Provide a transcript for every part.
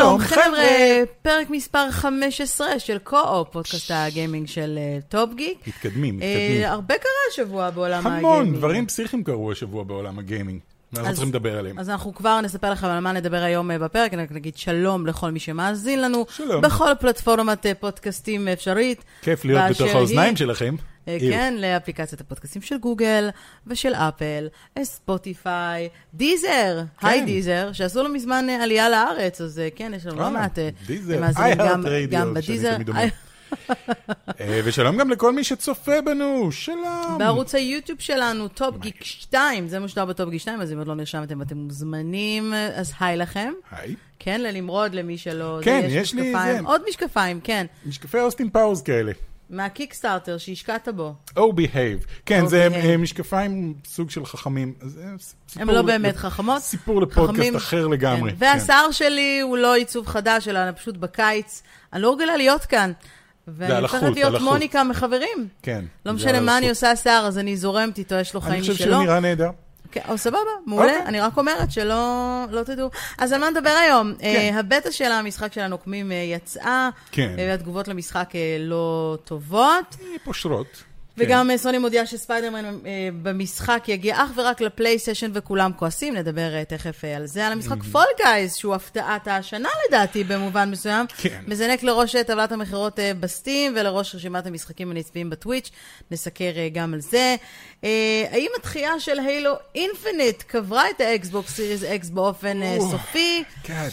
שלום חבר'ה, פרק מספר 15 של קו-אופ, פודקאסט הגיימינג של טופ גיק. מתקדמים, מתקדמים. הרבה קרה השבוע בעולם הגיימינג. המון, דברים פסיכיים קרו השבוע בעולם הגיימינג. אנחנו צריכים לדבר עליהם. אז אנחנו כבר נספר לכם על מה נדבר היום בפרק, נגיד שלום לכל מי שמאזין לנו. שלום. בכל פלטפורמת פודקאסטים אפשרית. כיף להיות בתוך האוזניים שלכם. כן, לאפליקציית הפודקאסטים של גוגל ושל אפל, ספוטיפיי, דיזר, היי דיזר, שעשו לא מזמן עלייה לארץ, אז כן, יש לנו לא מעט מאזינים גם בדיזר. ושלום גם לכל מי שצופה בנו, שלום. בערוץ היוטיוב שלנו, טופ גיק 2, זה משודר בטופ גיק 2, אז אם עוד לא נרשמתם ואתם מוזמנים, אז היי לכם. היי. כן, לנמרוד למי שלא... כן, יש לי. עוד משקפיים, כן. משקפי אוסטין פאורס כאלה. מהקיקסטארטר שהשקעת בו. Oh, behave. כן, זה משקפיים סוג של חכמים. הם לא באמת חכמות. סיפור לפודקאסט אחר לגמרי. והשיער שלי הוא לא עיצוב חדש, אלא פשוט בקיץ. אני לא רגילה להיות כאן. ואני הופכת להיות מוניקה מחברים. כן. לא משנה מה אני עושה שיער, אז אני זורמת איתו, יש לו חיים משלו. אני חושב שהוא נראה נהדר. כן, או סבבה, מעולה. Okay. אני רק אומרת שלא לא תדעו. אז על מה נדבר היום? כן. Uh, הבטא של המשחק של הנוקמים uh, יצאה, כן. Uh, והתגובות למשחק uh, לא טובות. פושרות. וגם כן. סוני מודיעה שספיידרמן אה, במשחק יגיע אך ורק לפלייסשן וכולם כועסים, נדבר אה, תכף אה, על זה, על המשחק פול mm-hmm. גאיז, שהוא הפתעת השנה לדעתי במובן מסוים. כן. מזנק לראש טבלת המכירות ב-סטים ולראש רשימת המשחקים הנצפים בטוויץ', נסקר גם על זה. האם התחייה של הילו אינפיניט קברה את האקסבוקס סיריס אקס באופן סופי? כן.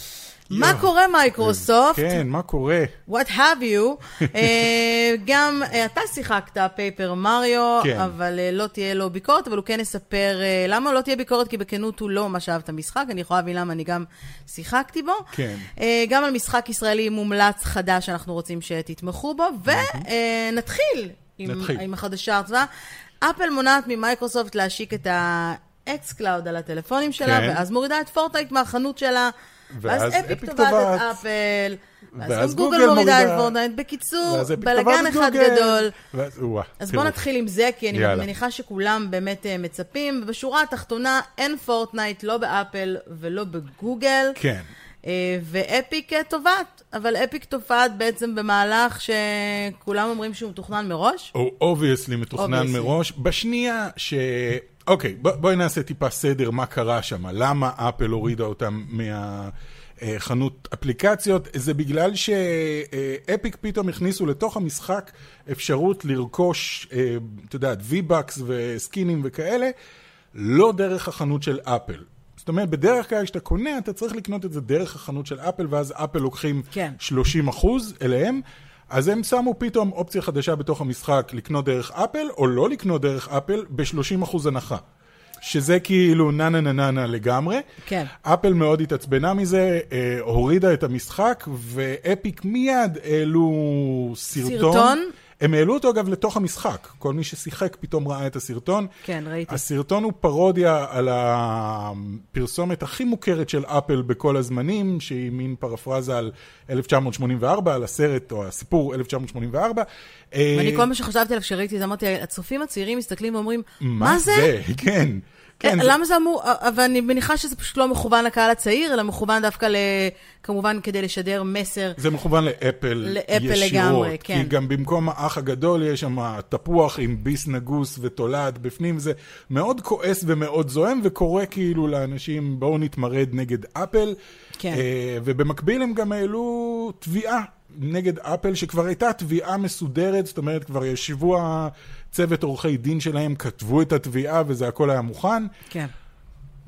מה קורה מייקרוסופט? כן, מה קורה? What have you? אה, גם אה, אתה שיחקת פייפר מריו, כן. אבל אה, לא תהיה לו ביקורת, אבל הוא כן יספר למה לא תהיה ביקורת, כי בכנות הוא לא ממש אהב את המשחק, אני יכולה להבין למה אני גם שיחקתי בו. כן. גם על משחק ישראלי מומלץ חדש שאנחנו רוצים שתתמכו בו, ונתחיל עם, החדשה הרצויה. אפל מונעת ממייקרוסופט להשיק את האקס קלאוד על הטלפונים שלה, כן. ואז מורידה את פורטנייט מהחנות שלה. ואז אפיק תובעת את אפל, ואז גוגל מורידה את פורטנייט. בקיצור, בלאגן אחד גדול. אז בואו נתחיל עם זה, כי אני מניחה שכולם באמת אה, מצפים. בשורה התחתונה, אין פורטנייט לא באפל ולא בגוגל. כן. אה, ואפיק אה, תובעת, אבל אפיק תובעת בעצם במהלך שכולם אומרים שהוא מתוכנן מראש. הוא obviously מתוכנן מראש. בשנייה ש... אוקיי, בואי נעשה טיפה סדר מה קרה שם, למה אפל הורידה אותם מהחנות אפליקציות, זה בגלל שאפיק פתאום הכניסו לתוך המשחק אפשרות לרכוש, אה, אתה יודע, V-Bucks וסקינים וכאלה, לא דרך החנות של אפל. זאת אומרת, בדרך כלל כשאתה קונה, אתה צריך לקנות את זה דרך החנות של אפל, ואז אפל לוקחים כן. 30 אחוז אליהם. אז הם שמו פתאום אופציה חדשה בתוך המשחק לקנות דרך אפל, או לא לקנות דרך אפל, ב-30% הנחה. שזה כאילו נה נה נה נה נה לגמרי. כן. אפל מאוד התעצבנה מזה, אה, הורידה את המשחק, ואפיק מיד העלו סרטון. סרטון? הם העלו אותו אגב לתוך המשחק, כל מי ששיחק פתאום ראה את הסרטון. כן, ראיתי. הסרטון הוא פרודיה על הפרסומת הכי מוכרת של אפל בכל הזמנים, שהיא מין פרפרזה על 1984, על הסרט או הסיפור 1984. ואני כל מה שחשבתי עליו כשראיתי את זה, אמרתי, הצופים הצעירים מסתכלים ואומרים, מה זה? מה זה? כן. כן, למה זה אמור, אבל אני מניחה שזה פשוט לא מכוון לקהל הצעיר, אלא מכוון דווקא, ל, כמובן, כדי לשדר מסר. זה מכוון לאפל, לאפל ישירות. לגמרי, כן. כי גם במקום האח הגדול יש שם תפוח עם ביס נגוס ותולעת בפנים, זה מאוד כועס ומאוד זועם, וקורא כאילו לאנשים, בואו נתמרד נגד אפל. כן. ובמקביל הם גם העלו תביעה נגד אפל, שכבר הייתה תביעה מסודרת, זאת אומרת, כבר ישבו הצוות עורכי דין שלהם, כתבו את התביעה וזה הכל היה מוכן. כן.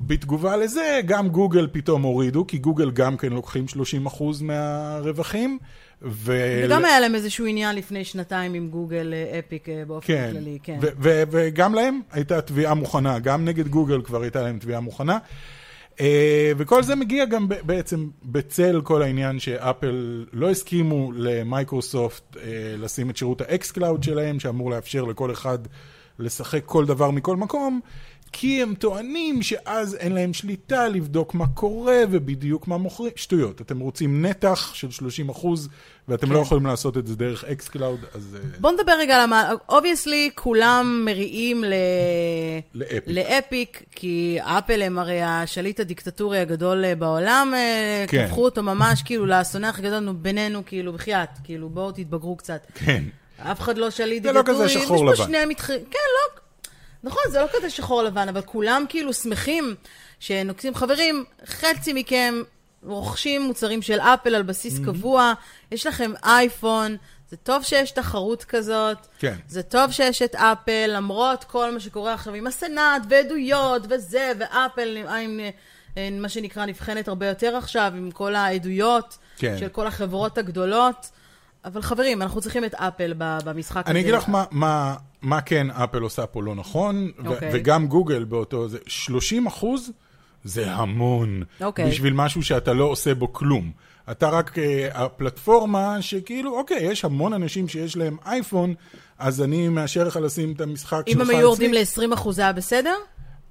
בתגובה לזה, גם גוגל פתאום הורידו, כי גוגל גם כן לוקחים 30% מהרווחים. ו... וגם היה להם איזשהו עניין לפני שנתיים עם גוגל אפיק באופן כן. כללי, כן. וגם להם הייתה תביעה מוכנה, גם נגד גוגל כבר הייתה להם תביעה מוכנה. אה, וכל זה מגיע גם בעצם בצל כל העניין שאפל לא הסכימו למייקרוסופט אה, לשים את שירות האקס קלאוד שלהם, שאמור לאפשר לכל אחד לשחק כל דבר מכל מקום, כי הם טוענים שאז אין להם שליטה לבדוק מה קורה ובדיוק מה מוכרים. שטויות, אתם רוצים נתח של 30 אחוז, ואתם לא כן. לא יכולים לעשות את זה דרך אקסקלאוד, אז... אה, בוא נדבר רגע על מה... obviously, כולם מריעים ל... לאפיק. לאפיק, כי אפל הם הרי השליט הדיקטטורי הגדול אה, בעולם, אה, כן. הפכו אותו ממש כאילו לשטנה הכי גדול בינינו, כאילו, בחייאת, כאילו, בואו תתבגרו קצת. כן. אף אחד לא שליט דיקטטורי. זה לא כזה שחור לבן. יש פה שני מתחרים, כן, לא... נכון, זה לא כזה שחור לבן, אבל כולם כאילו שמחים שנוקצים חברים, חצי מכם רוכשים מוצרים של אפל על בסיס mm-hmm. קבוע, יש לכם אייפון, זה טוב שיש תחרות כזאת, כן. זה טוב שיש את אפל, למרות כל מה שקורה עכשיו עם הסנאט ועדויות וזה, ואפל עם, עם מה שנקרא נבחנת הרבה יותר עכשיו, עם כל העדויות כן. של כל החברות הגדולות. אבל חברים, אנחנו צריכים את אפל במשחק הזה. אני אגיד לך מה, מה, מה כן אפל עושה פה לא נכון, okay. אוקיי. וגם גוגל באותו, זה 30 אחוז זה המון. Okay. אוקיי. בשביל משהו שאתה לא עושה בו כלום. אתה רק uh, הפלטפורמה שכאילו, אוקיי, יש המון אנשים שיש להם אייפון, אז אני מאשר לך לשים את המשחק שלך אצלי. אם הם היו יורדים ל-20 אחוז, זה היה בסדר?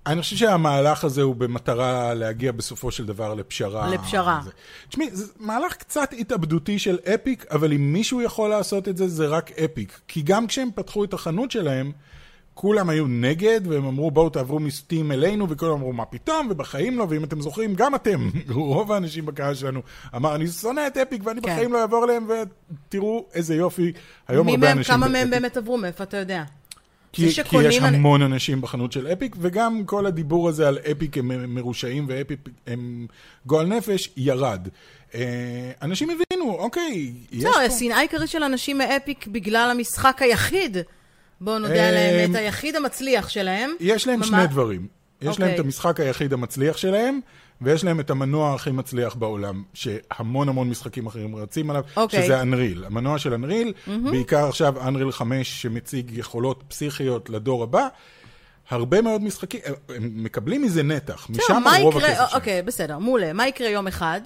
אני חושב שהמהלך הזה הוא במטרה להגיע בסופו של דבר לפשרה. לפשרה. תשמעי, זה מהלך קצת התאבדותי של אפיק, אבל אם מישהו יכול לעשות את זה, זה רק אפיק. כי גם כשהם פתחו את החנות שלהם, כולם היו נגד, והם אמרו בואו תעברו מסטים אלינו, וכולם אמרו מה פתאום, ובחיים לא, ואם אתם זוכרים, גם אתם, רוב האנשים בקהל שלנו, אמר אני שונא את אפיק ואני כן. בחיים לא אעבור אליהם, ותראו איזה יופי, היום הרבה אנשים... כמה מהם באמת עברו, מאיפה אתה יודע? כי, כי יש המון אני... אנשים בחנות של אפיק, וגם כל הדיבור הזה על אפיק הם מרושעים ואפיק הם גועל נפש, ירד. אה, אנשים הבינו, אוקיי, יש לא, פה... השנאה העיקרית של אנשים מאפיק בגלל המשחק היחיד, בואו נודה להם, את היחיד המצליח שלהם. יש להם שני דברים. יש להם את אוקיי. המשחק היחיד המצליח שלהם, ויש להם את המנוע הכי מצליח בעולם, שהמון המון משחקים אחרים רצים עליו, okay. אוקיי. שזה אנריל. המנוע של אנריל, mm-hmm. בעיקר עכשיו אנריל 5 שמציג יכולות פסיכיות לדור הבא. הרבה מאוד משחקים, הם מקבלים מזה נתח, משם רוב הכסף שלהם. אוקיי, בסדר, מעולה. מה יקרה יום אחד?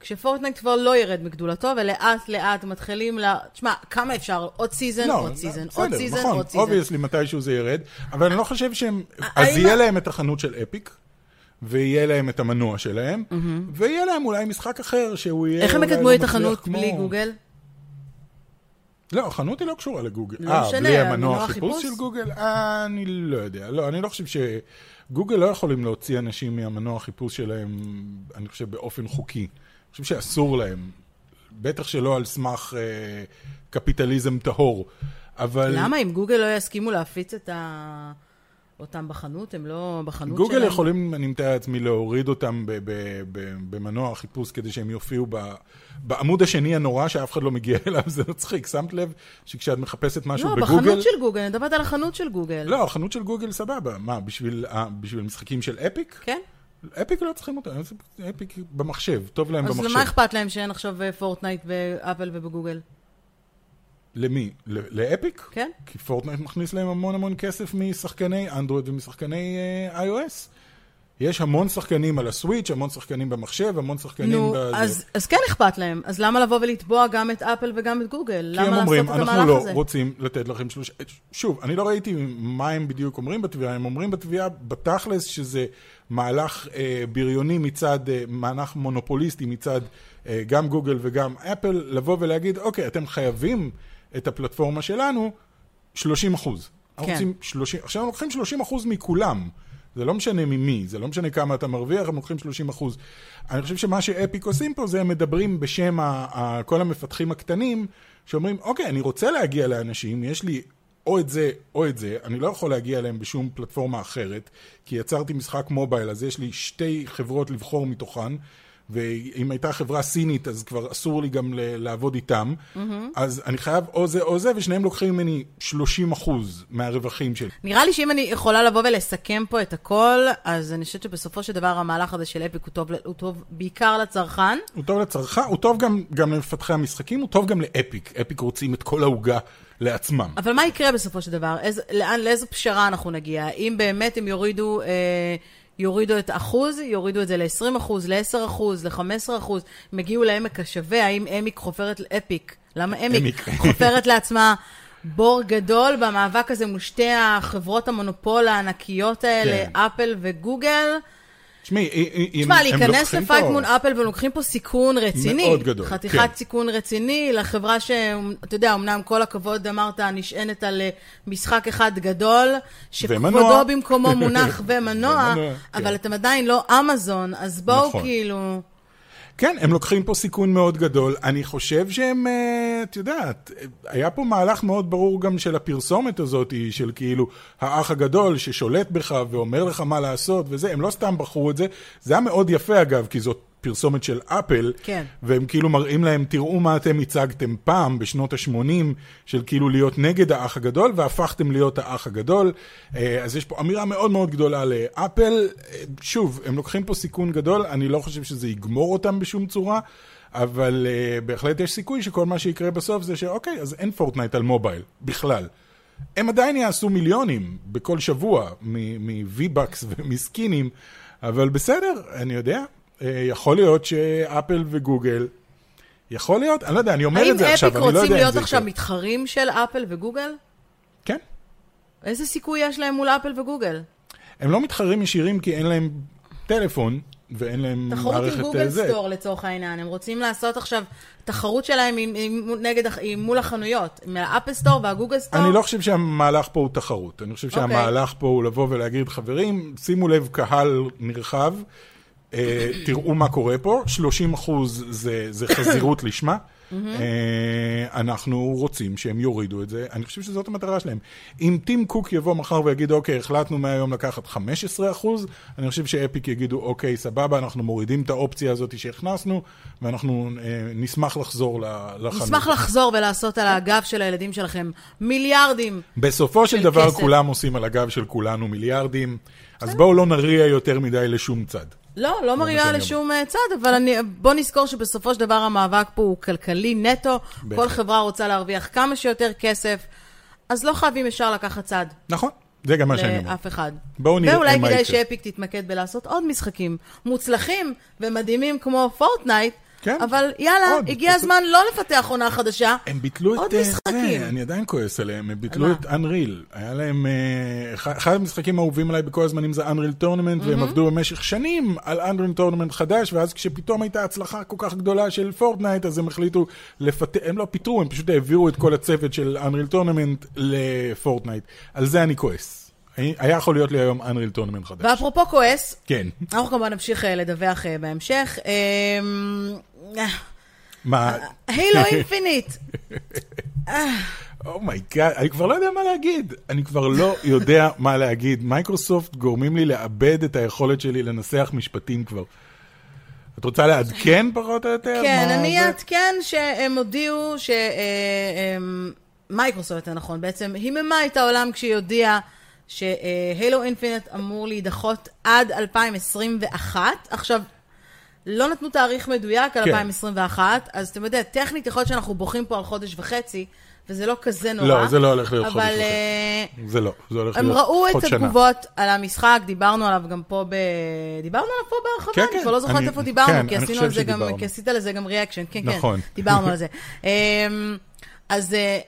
כשפורטנייט כבר לא ירד מגדולתו, ולאט לאט מתחילים ל... תשמע, כמה אפשר? עוד season, לא, עוד season, עוד season, נכון, עוד season. obviously מתישהו זה ירד, אבל אני לא חושב שהם... אז יהיה להם את החנות של אפיק, ויהיה להם את המנוע שלהם, mm-hmm. ויהיה להם אולי משחק אחר שהוא יהיה... איך הם יקדמו את החנות כמו... בלי גוגל? לא, החנות היא לא קשורה לגוגל. לא משנה, בלי המנוע חיפוש של גוגל? אה, אני לא יודע. לא, אני לא חושב ש... גוגל לא יכולים להוציא אנשים מהמנוע חיפוש שלהם, אני חושב, באופן חוקי. אני חושב שאסור להם. בטח שלא על סמך אה, קפיטליזם טהור. אבל... למה? אם גוגל לא יסכימו להפיץ את ה... אותם בחנות, הם לא בחנות גוגל שלהם. גוגל יכולים, אני מתאר לעצמי, להוריד אותם במנוע החיפוש כדי שהם יופיעו בעמוד השני הנורא שאף אחד לא מגיע אליו, זה מצחיק. שמת לב שכשאת מחפשת משהו לא, בגוגל... לא, בחנות של גוגל, אני מדברת על החנות של גוגל. לא, החנות של גוגל סבבה. מה, בשביל, בשביל משחקים של אפיק? כן. אפיק לא צריכים אותם, אפיק במחשב, טוב להם אז במחשב. אז למה אכפת להם שאין עכשיו פורטנייט באפל ובגוגל? למי? לאפיק? כן. כי פורטנייט מכניס להם המון המון כסף משחקני אנדרואיד ומשחקני uh, iOS. יש המון שחקנים על הסוויץ', המון שחקנים במחשב, המון שחקנים נו, בזה. נו, אז, אז כן אכפת להם. אז למה לבוא ולתבוע גם את אפל וגם את גוגל? כי הם אומרים, אנחנו לא הזה? רוצים לתת לכם שלושה... שוב, אני לא ראיתי מה הם בדיוק אומרים בתביעה. הם אומרים בתביעה, בתכלס, שזה מהלך אה, בריוני מצד, אה, מהלך מונופוליסטי מצד אה, גם גוגל וגם אפל, לבוא ולהגיד, אוקיי, אתם חייבים... את הפלטפורמה שלנו, 30 אחוז. כן. 30, עכשיו הם לוקחים 30 אחוז מכולם. זה לא משנה ממי, זה לא משנה כמה אתה מרוויח, הם לוקחים 30 אחוז. אני חושב שמה שאפיק עושים פה זה הם מדברים בשם ה, ה, כל המפתחים הקטנים, שאומרים, אוקיי, אני רוצה להגיע לאנשים, יש לי או את זה או את זה, אני לא יכול להגיע אליהם בשום פלטפורמה אחרת, כי יצרתי משחק מובייל, אז יש לי שתי חברות לבחור מתוכן, ואם הייתה חברה סינית, אז כבר אסור לי גם לעבוד איתם. Mm-hmm. אז אני חייב או זה או זה, ושניהם לוקחים ממני 30 אחוז מהרווחים שלי. נראה לי שאם אני יכולה לבוא ולסכם פה את הכל, אז אני חושבת שבסופו של דבר המהלך הזה של אפיק הוא טוב, הוא טוב בעיקר לצרכן. הוא טוב לצרכן, הוא טוב גם, גם למפתחי המשחקים, הוא טוב גם לאפיק. אפיק רוצים את כל העוגה. לעצמם. אבל מה יקרה בסופו של דבר? איז, לאן, לאיזו פשרה אנחנו נגיע? אם באמת הם יורידו אה, יורידו את אחוז, יורידו את זה ל-20 אחוז, ל-10 אחוז, ל-15 אחוז, הם הגיעו לעמק השווה, האם אמיק חופרת, אפיק, למה אמיק, חופרת לעצמה בור גדול במאבק הזה מול שתי החברות המונופול הענקיות האלה, כן. אפל וגוגל. תשמעי, תשמע, להיכנס לפייט מול אפל והם לוקחים פה סיכון רציני. מאוד גדול, חתיכת כן. סיכון רציני לחברה שאתה יודע, אמנם כל הכבוד אמרת, נשענת על אה, משחק אחד גדול, שכבודו במקומו מונח ומנוע, אבל כן. אתם עדיין לא אמזון, אז בואו נכון. כאילו... כן, הם לוקחים פה סיכון מאוד גדול. אני חושב שהם, אה, את יודעת, היה פה מהלך מאוד ברור גם של הפרסומת הזאת, של כאילו האח הגדול ששולט בך ואומר לך מה לעשות וזה, הם לא סתם בחרו את זה. זה היה מאוד יפה אגב, כי זאת פרסומת של אפל, כן. והם כאילו מראים להם, תראו מה אתם הצגתם פעם, בשנות ה-80, של כאילו להיות נגד האח הגדול, והפכתם להיות האח הגדול. אה, אז יש פה אמירה מאוד מאוד גדולה לאפל. אה, שוב, הם לוקחים פה סיכון גדול, אני לא חושב שזה יגמור אותם בשום צורה. אבל uh, בהחלט יש סיכוי שכל מה שיקרה בסוף זה שאוקיי, אז אין פורטנייט על mobile, בכלל. הם עדיין יעשו מיליונים בכל שבוע מ-V-Bucks ומ-skinים, אבל בסדר, אני יודע, יכול להיות שאפל וגוגל, יכול להיות, אני לא יודע, אני אומר את זה עכשיו, אני לא יודע אם זה האם אפיק רוצים להיות עכשיו מתחרים של אפל וגוגל? כן. איזה סיכוי יש להם מול אפל וגוגל? הם לא מתחרים ישירים כי אין להם טלפון, ואין להם מערכת... תחרות עם Google Store לצורך העניין, הם רוצים לעשות עכשיו תחרות שלהם עם, עם, נגד, עם, מול החנויות, עם ה Apple Store וה Google Store. אני לא חושב שהמהלך פה הוא תחרות, אני חושב שהמהלך okay. פה הוא לבוא ולהגיד, חברים, שימו לב, קהל נרחב, אה, תראו מה קורה פה, 30 אחוז זה, זה חזירות לשמה. אה, אנחנו רוצים שהם יורידו את זה, אני חושב שזאת המטרה שלהם. אם טים קוק יבוא מחר ויגיד, אוקיי, החלטנו מהיום לקחת 15 אחוז, אני חושב שאפיק יגידו, אוקיי, סבבה, אנחנו מורידים את האופציה הזאת שהכנסנו, ואנחנו אה, נשמח לחזור לחנות. נשמח לחזור ולעשות על הגב של הילדים שלכם מיליארדים בסופו של דבר כולם עושים על הגב של כולנו מיליארדים, אז בואו לא נריע יותר מדי לשום צד. לא, לא מריעה לשום אה, צד, אבל אני, בוא נזכור שבסופו של דבר המאבק פה הוא כלכלי נטו. בהחלט. כל חברה רוצה להרוויח כמה שיותר כסף, אז לא חייבים ישר לקחת צד. נכון. זה גם מה שאני אומר. לאף אחד. בואו נראה מה יקרה. ואולי כדאי ש Epic תתמקד בלעשות עוד משחקים מוצלחים ומדהימים כמו פורטנייט, כן. אבל יאללה, עוד, הגיע פשוט... הזמן לא לפתח עונה חדשה. הם ביטלו את אה, זה, אני עדיין כועס עליהם, הם ביטלו את Unreal. היה להם, uh, אחד המשחקים האהובים עליי בכל הזמנים זה Unreal Tournament, mm-hmm. והם עבדו במשך שנים על Unreal Tournament חדש, ואז כשפתאום הייתה הצלחה כל כך גדולה של פורטנייט, אז הם החליטו לפתח, הם לא פיטרו, הם פשוט העבירו את כל הצוות של Unreal Tournament לפורטנייט. על זה אני כועס. היה יכול להיות לי היום Unreal Tournament חדש. ואפרופו כועס, כן. אנחנו כמובן נמשיך אה, לדווח בהמשך. אמ, מה? Halo Infinite. Oh my God, אני כבר לא יודע מה להגיד. אני כבר לא יודע מה להגיד. מייקרוסופט גורמים לי לאבד את היכולת שלי לנסח משפטים כבר. את רוצה לעדכן פחות או יותר? כן, אני אעדכן שהם הודיעו ש... מייקרוסופט, נכון, בעצם היממה את העולם כשהיא הודיעה שהילו אינפינט אמור להידחות עד 2021. עכשיו, לא נתנו תאריך מדויק על כן. 2021, אז אתם יודעים, טכנית יכול להיות שאנחנו בוכים פה על חודש וחצי, וזה לא כזה נורא. לא, זה לא הולך להיות חודש וחצי. אבל... זה לא, זה הולך להיות חודש שנה. הם ראו את התגובות על המשחק, דיברנו עליו גם פה ב... דיברנו עליו פה בהרחבה, כן, אני כבר לא זוכרת איפה דיברנו, כן, כי עשינו על זה גם, כי עשית לזה גם reaction, כן, כן, נכון. דיברנו על זה. אז... אה,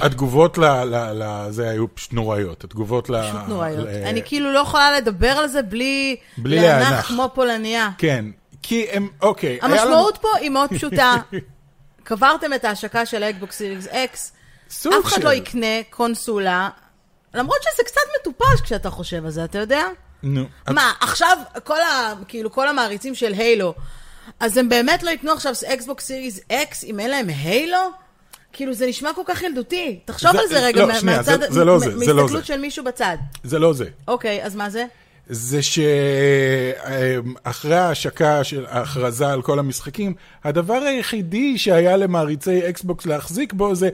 התגובות לזה היו פשוט נוראיות. התגובות ל... פשוט נוראיות. אני כאילו לא יכולה לדבר על זה בלי להיאנח כמו פולניה. כן, כי הם, אוקיי. המשמעות פה היא מאוד פשוטה. קברתם את ההשקה של ה Xbox Series X, אף אחד לא יקנה קונסולה, למרות שזה קצת מטופש כשאתה חושב על זה, אתה יודע? נו. מה, עכשיו כל ה... כאילו, כל המעריצים של Halo, אז הם באמת לא יקנו עכשיו Xbox Series X אם אין להם Halo? כאילו, זה נשמע כל כך ילדותי. תחשוב על זה רגע, לא, מהצד, זה לא זה, זה לא זה. מהסתכלות של מישהו בצד. זה לא זה. אוקיי, אז מה זה? זה שאחרי ההשקה של ההכרזה על כל המשחקים, הדבר היחידי שהיה למעריצי אקסבוקס להחזיק בו זה,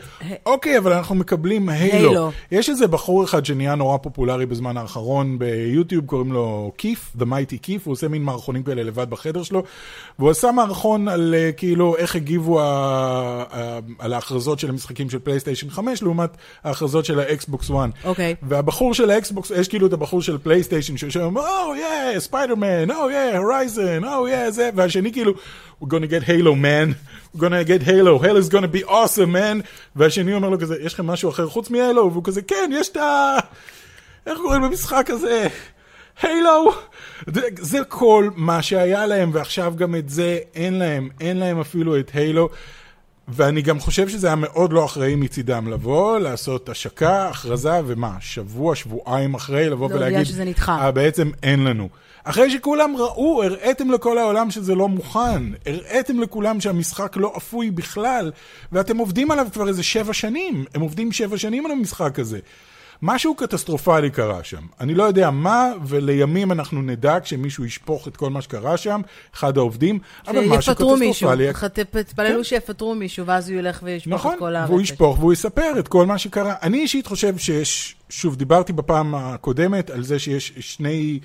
אוקיי, אבל אנחנו מקבלים Halo. יש איזה בחור אחד שנהיה נורא פופולרי בזמן האחרון ביוטיוב, קוראים לו Keef, The Mighty Keef, הוא עושה מין מערכונים כאלה לבד בחדר שלו, והוא עשה מערכון על אה, כאילו איך הגיבו על ההכרזות של המשחקים של פלייסטיישן 5 לעומת ההכרזות של האקסבוקס 1. אוקיי. והבחור של האקסבוקס, יש כאילו את הבחור של פלייסטיישן שיושב שאומר, Oh yeah, Spider-Man, Oh yeah, Horizon, Oh yeah, זה, והשני כאילו, We're gonna get Halo, man. We're gonna get Halo, Halo is gonna be awesome, man. והשני אומר לו כזה, יש לכם משהו אחר חוץ מהלו? והוא כזה, כן, יש את ה... איך קוראים למשחק הזה? הילו! זה, זה כל מה שהיה להם, ועכשיו גם את זה אין להם, אין להם אפילו את הילו. ואני גם חושב שזה היה מאוד לא אחראי מצידם לבוא, לעשות השקה, הכרזה, ומה, שבוע, שבועיים אחרי, לבוא ולהגיד... להודיע שזה נדחה. אה, בעצם אין לנו. אחרי שכולם ראו, הראיתם לכל העולם שזה לא מוכן, הראיתם לכולם שהמשחק לא אפוי בכלל, ואתם עובדים עליו כבר איזה שבע שנים, הם עובדים שבע שנים על המשחק הזה. משהו קטסטרופלי קרה שם. אני לא יודע מה, ולימים אנחנו נדע כשמישהו ישפוך את כל מה שקרה שם, אחד העובדים, אבל משהו קטסטרופלי. שיפטרו מישהו, תתפללו כן. שיפטרו מישהו, ואז הוא ילך וישפוך נכון, את כל הארץ. נכון, והוא ישפוך והוא יספר את כל מה שקרה. אני אישית חושב שיש, שוב, דיברתי בפעם הקודמת על זה שיש שני...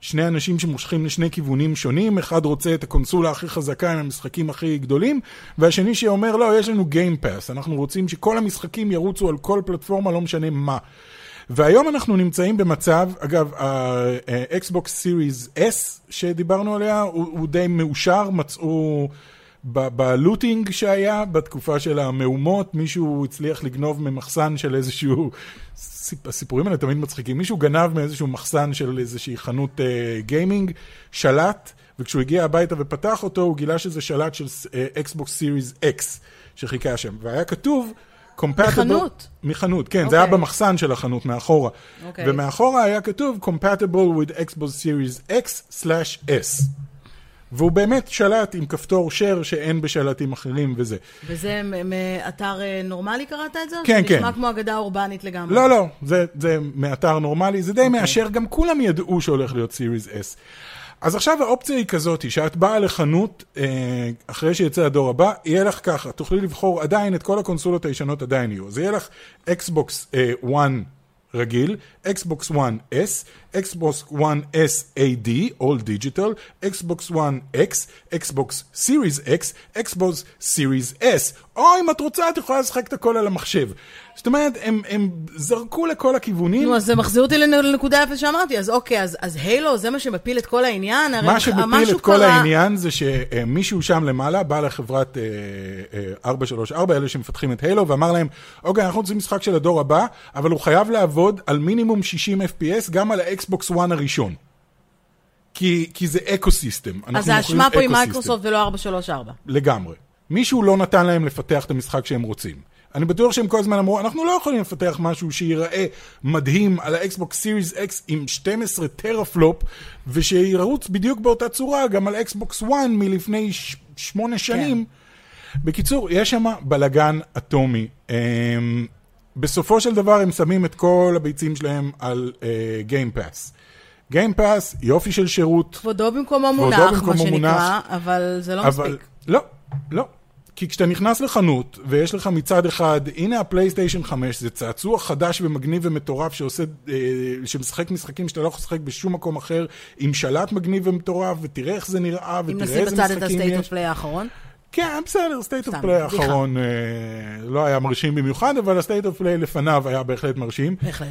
שני אנשים שמושכים לשני כיוונים שונים, אחד רוצה את הקונסולה הכי חזקה עם המשחקים הכי גדולים, והשני שאומר, לא, יש לנו Game Pass, אנחנו רוצים שכל המשחקים ירוצו על כל פלטפורמה, לא משנה מה. והיום אנחנו נמצאים במצב, אגב, ה-Xbox Series S שדיברנו עליה, הוא, הוא די מאושר, מצאו בלוטינג שהיה, בתקופה של המהומות, מישהו הצליח לגנוב ממחסן של איזשהו, הסיפורים האלה תמיד מצחיקים, מישהו גנב מאיזשהו מחסן של איזושהי חנות uh, גיימינג, שלט, וכשהוא הגיע הביתה ופתח אותו, הוא גילה שזה שלט של uh, Xbox Series X שחיכה שם, והיה כתוב, מחנות? מחנות, כן, okay. זה היה אוקיי. במחסן של החנות מאחורה. Okay. אוקיי. ומאחורה היה כתוב Compatible with Xbox Series X/S. והוא באמת שלט עם כפתור share שאין בשלטים אחרים וזה. וזה מאתר אה, נורמלי קראת את זה? כן, כן. זה נשמע כמו אגדה אורבנית לגמרי. לא, לא, זה, זה מאתר נורמלי, זה די okay. אוקיי. מאשר, גם כולם ידעו שהולך להיות Series S. אז עכשיו האופציה היא כזאת, שאת באה לחנות, אה, אחרי שיצא הדור הבא, יהיה לך ככה, תוכלי לבחור עדיין את כל הקונסולות הישנות עדיין יהיו. אז יהיה לך Xbox uh, One רגיל, Xbox One S, Xbox One S AD, All Digital, Xbox One X, Xbox Series X, Xbox Series S, או אם את רוצה את יכולה לשחק את הכל על המחשב. זאת אומרת, הם, הם זרקו לכל הכיוונים. נו, אז זה מחזיר אותי לנקודה איפה שאמרתי, אז אוקיי, אז, אז הילו זה מה שמפיל את כל העניין? מה שמפיל את כל קרה... העניין זה שמישהו שם למעלה בא לחברת אה, אה, 434, אלה שמפתחים את הילו, ואמר להם, אוקיי, אנחנו רוצים משחק של הדור הבא, אבל הוא חייב לעבוד על מינימום 60 FPS גם על האקסבוקס 1 הראשון. כי, כי זה ecosystem. אז האשמה פה היא מייקרוסופט ולא 343. לגמרי. מישהו לא נתן להם לפתח את המשחק שהם רוצים. אני בטוח שהם כל הזמן אמרו, אנחנו לא יכולים לפתח משהו שייראה מדהים על ה Xbox Series X עם 12 teraflop, ושירוץ בדיוק באותה צורה גם על אקסבוקס 1 מלפני שמונה שנים. כן. בקיצור, יש שם בלגן אטומי. בסופו של דבר הם שמים את כל הביצים שלהם על Game Pass. Uh, Game Pass, יופי של שירות. כבודו במקומו מונח, מה שנקרא, אבל זה לא אבל, מספיק. לא, לא. כי כשאתה נכנס לחנות, ויש לך מצד אחד, הנה הפלייסטיישן 5, זה צעצוע חדש ומגניב ומטורף שעושה, אה, שמשחק משחקים שאתה לא יכול לשחק בשום מקום אחר, עם שלט מגניב ומטורף, ותראה איך זה נראה, ותראה איזה משחקים יש. אם נשים בצד את ה State of Play האחרון? כן, בסדר, State of Play האחרון אה, לא היה מרשים במיוחד, אבל ה State of Play לפניו היה בהחלט מרשים. בהחלט.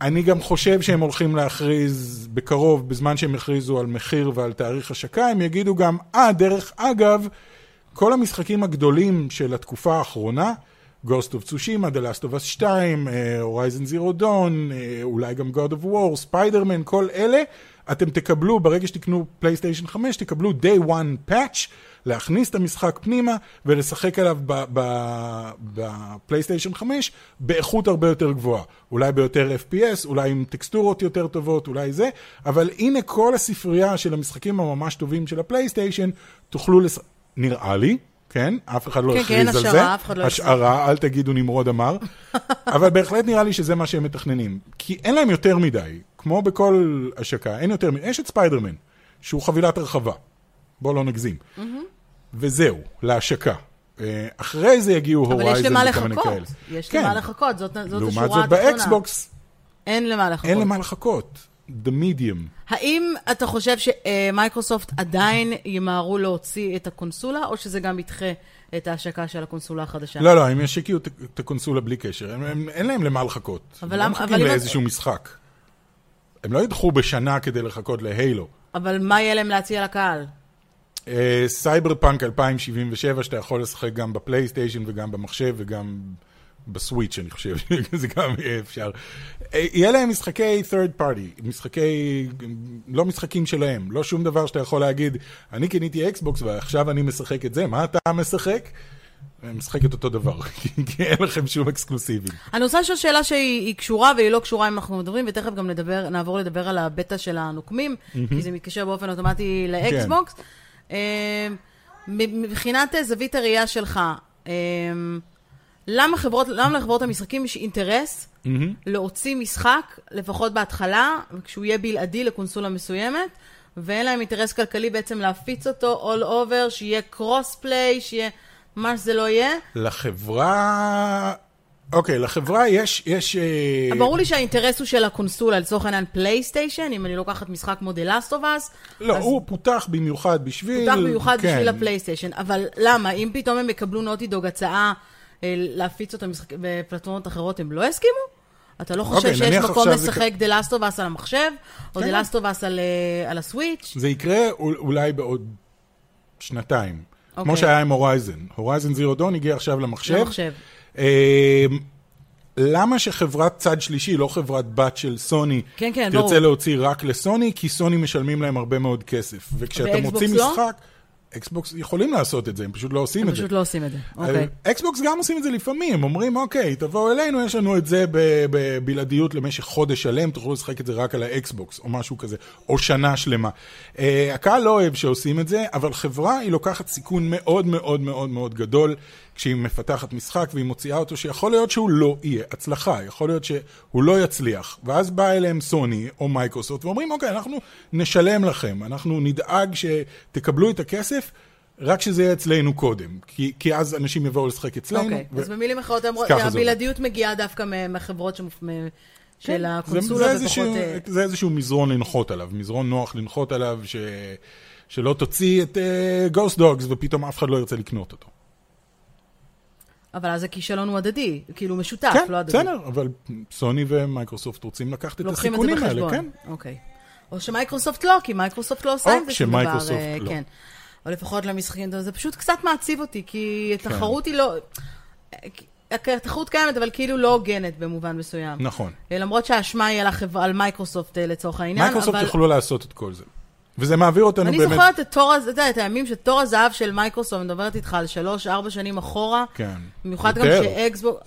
אני גם חושב שהם הולכים להכריז בקרוב, בזמן שהם יכריזו על מחיר ועל תאריך השקה, הם יגידו גם, אה, דרך אגב, כל המשחקים הגדולים של התקופה האחרונה, Ghost of Tsushima, The Last of Us 2, Horizon Zero Dawn, אולי גם God of War, Spider-Man, כל אלה, אתם תקבלו, ברגע שתקנו פלייסטיישן 5, תקבלו Day One Patch, להכניס את המשחק פנימה ולשחק עליו בפלייסטיישן 5 באיכות הרבה יותר גבוהה. אולי ביותר FPS, אולי עם טקסטורות יותר טובות, אולי זה, אבל הנה כל הספרייה של המשחקים הממש טובים של הפלייסטיישן, תוכלו לשחק. נראה לי, כן? אף אחד לא כן, הכריז כן, על השערה, זה. אף אחד לא השערה, אל תגידו נמרוד אמר. אבל בהחלט נראה לי שזה מה שהם מתכננים. כי אין להם יותר מדי, כמו בכל השקה, אין יותר מדי. יש את ספיידרמן, שהוא חבילת הרחבה. בואו לא נגזים. וזהו, להשקה. אה, אחרי זה יגיעו Horizon וכל מיני כאלה. אבל יש למה לחכות, זאת, זאת השורה התחתונה. לעומת זאת באקסבוקס, אין למה לחכות. אין למה לחכות. The Medium. האם אתה חושב שמייקרוסופט עדיין ימהרו להוציא את הקונסולה, או שזה גם ידחה את ההשקה של הקונסולה החדשה? לא, לא, הם ישיקו את הקונסולה בלי קשר. הם, הם, אין להם למה לחכות. אבל למה? לא מחכים לאיזשהו משחק. הם לא ידחו בשנה כדי לחכות ל Halo. אבל מה יהיה להם להציע לקהל? סייבר פאנק 2077, שאתה יכול לשחק גם בפלייסטיישן וגם במחשב וגם ב Switch, אני חושב, זה גם יהיה אפשר. יהיה להם משחקי third party, משחקי, לא משחקים שלהם, לא שום דבר שאתה יכול להגיד, אני קניתי אקסבוקס ועכשיו אני משחק את זה, מה אתה משחק? משחק את אותו דבר, כי אין לכם שום אקסקלוסיבים. אני רוצה לשאול שאלה שהיא קשורה והיא לא קשורה אם אנחנו מדברים, ותכף גם נדבר, נעבור לדבר על הבטא של הנוקמים, כי זה מתקשר באופן אוטומטי לאקסבוקס. כן. מבחינת זווית הראייה שלך, למה חברות, למה לחברות המשחקים יש אינטרס mm-hmm. להוציא משחק, לפחות בהתחלה, כשהוא יהיה בלעדי לקונסולה מסוימת, ואין להם אינטרס כלכלי בעצם להפיץ אותו all over, שיהיה קרוס פליי, שיהיה מה שזה לא יהיה? לחברה... אוקיי, לחברה יש... יש אה, ברור לי שהאינטרס הוא של הקונסולה, לצורך העניין פלייסטיישן, אם אני לוקחת משחק כמו The Last of Us. לא, אז... הוא פותח במיוחד בשביל... פותח במיוחד כן. בשביל הפלייסטיישן, אבל למה? אם פתאום הם יקבלו נוטידוג הצעה אה, להפיץ אותו בפלטפורמות אחרות, הם לא יסכימו? אתה לא חושב okay, אוקיי, שיש מקום לשחק The Last of Us על המחשב, או כן. The Last of Us על, uh, על הסוויץ'? זה יקרה אולי בעוד שנתיים. Okay. כמו אוקיי. שהיה עם הורייזן. הורייזן זירו דאון הגיע עכשיו למחשב. למחשב. Uh, למה שחברת צד שלישי, לא חברת בת של סוני, כן, כן, תרצה ברור. להוציא רק לסוני? כי סוני משלמים להם הרבה מאוד כסף. וכשאתה מוציא לא? משחק... אקסבוקס יכולים לעשות את זה, הם פשוט לא עושים את זה. הם פשוט לא עושים את זה, אוקיי. אקסבוקס גם עושים את זה לפעמים, אומרים, אוקיי, תבואו אלינו, יש לנו את זה בבלעדיות למשך חודש שלם, תוכלו לשחק את זה רק על האקסבוקס, או משהו כזה, או שנה שלמה. הקהל לא אוהב שעושים את זה, אבל חברה היא לוקחת סיכון מאוד מאוד מאוד מאוד גדול. כשהיא מפתחת משחק והיא מוציאה אותו, שיכול להיות שהוא לא יהיה הצלחה, יכול להיות שהוא לא יצליח. ואז בא אליהם סוני או מייקרוסופט ואומרים, אוקיי, אנחנו נשלם לכם, אנחנו נדאג שתקבלו את הכסף. רק שזה יהיה אצלנו קודם, כי, כי אז אנשים יבואו לשחק אצלנו. אוקיי, okay, ו... אז במילים אחרות, הבלעדיות מגיעה דווקא מהחברות שמופ... של כן, הקונסולה, זה, זה, ופחות... אה, זה איזשהו מזרן לנחות עליו, מזרן נוח לנחות עליו, ש... שלא תוציא את ווטש uh, דוגס ופתאום אף אחד לא ירצה לקנות אותו. אבל אז הכישלון הוא הדדי, כאילו משותף, כן, לא הדדי. כן, בסדר, אבל סוני ומייקרוסופט רוצים לקחת את הסיכונים האלה, כן. לוקחים את זה בחשבון, אוקיי. או שמייקרוסופט לא, כי מייקרוסופט לא עושה עם זה שום דבר. או שמייקרוסופט אה, לא. כן. או לפחות למשחקים, זה פשוט קצת מעציב אותי, כי התחרות כן. היא לא... התחרות קיימת, אבל כאילו לא הוגנת במובן מסוים. נכון. למרות שהאשמה היא על, החבר... על מייקרוסופט אה, לצורך העניין, מייקרוסופט אבל... יוכלו לעשות את כל זה. וזה מעביר אותנו אני באמת... אני זוכרת את תור, אתה יודע, את הימים של תור הזהב של מייקרוסופט, אני מדברת איתך על שלוש, ארבע שנים אחורה. כן. במיוחד. גם שאקסבוקס...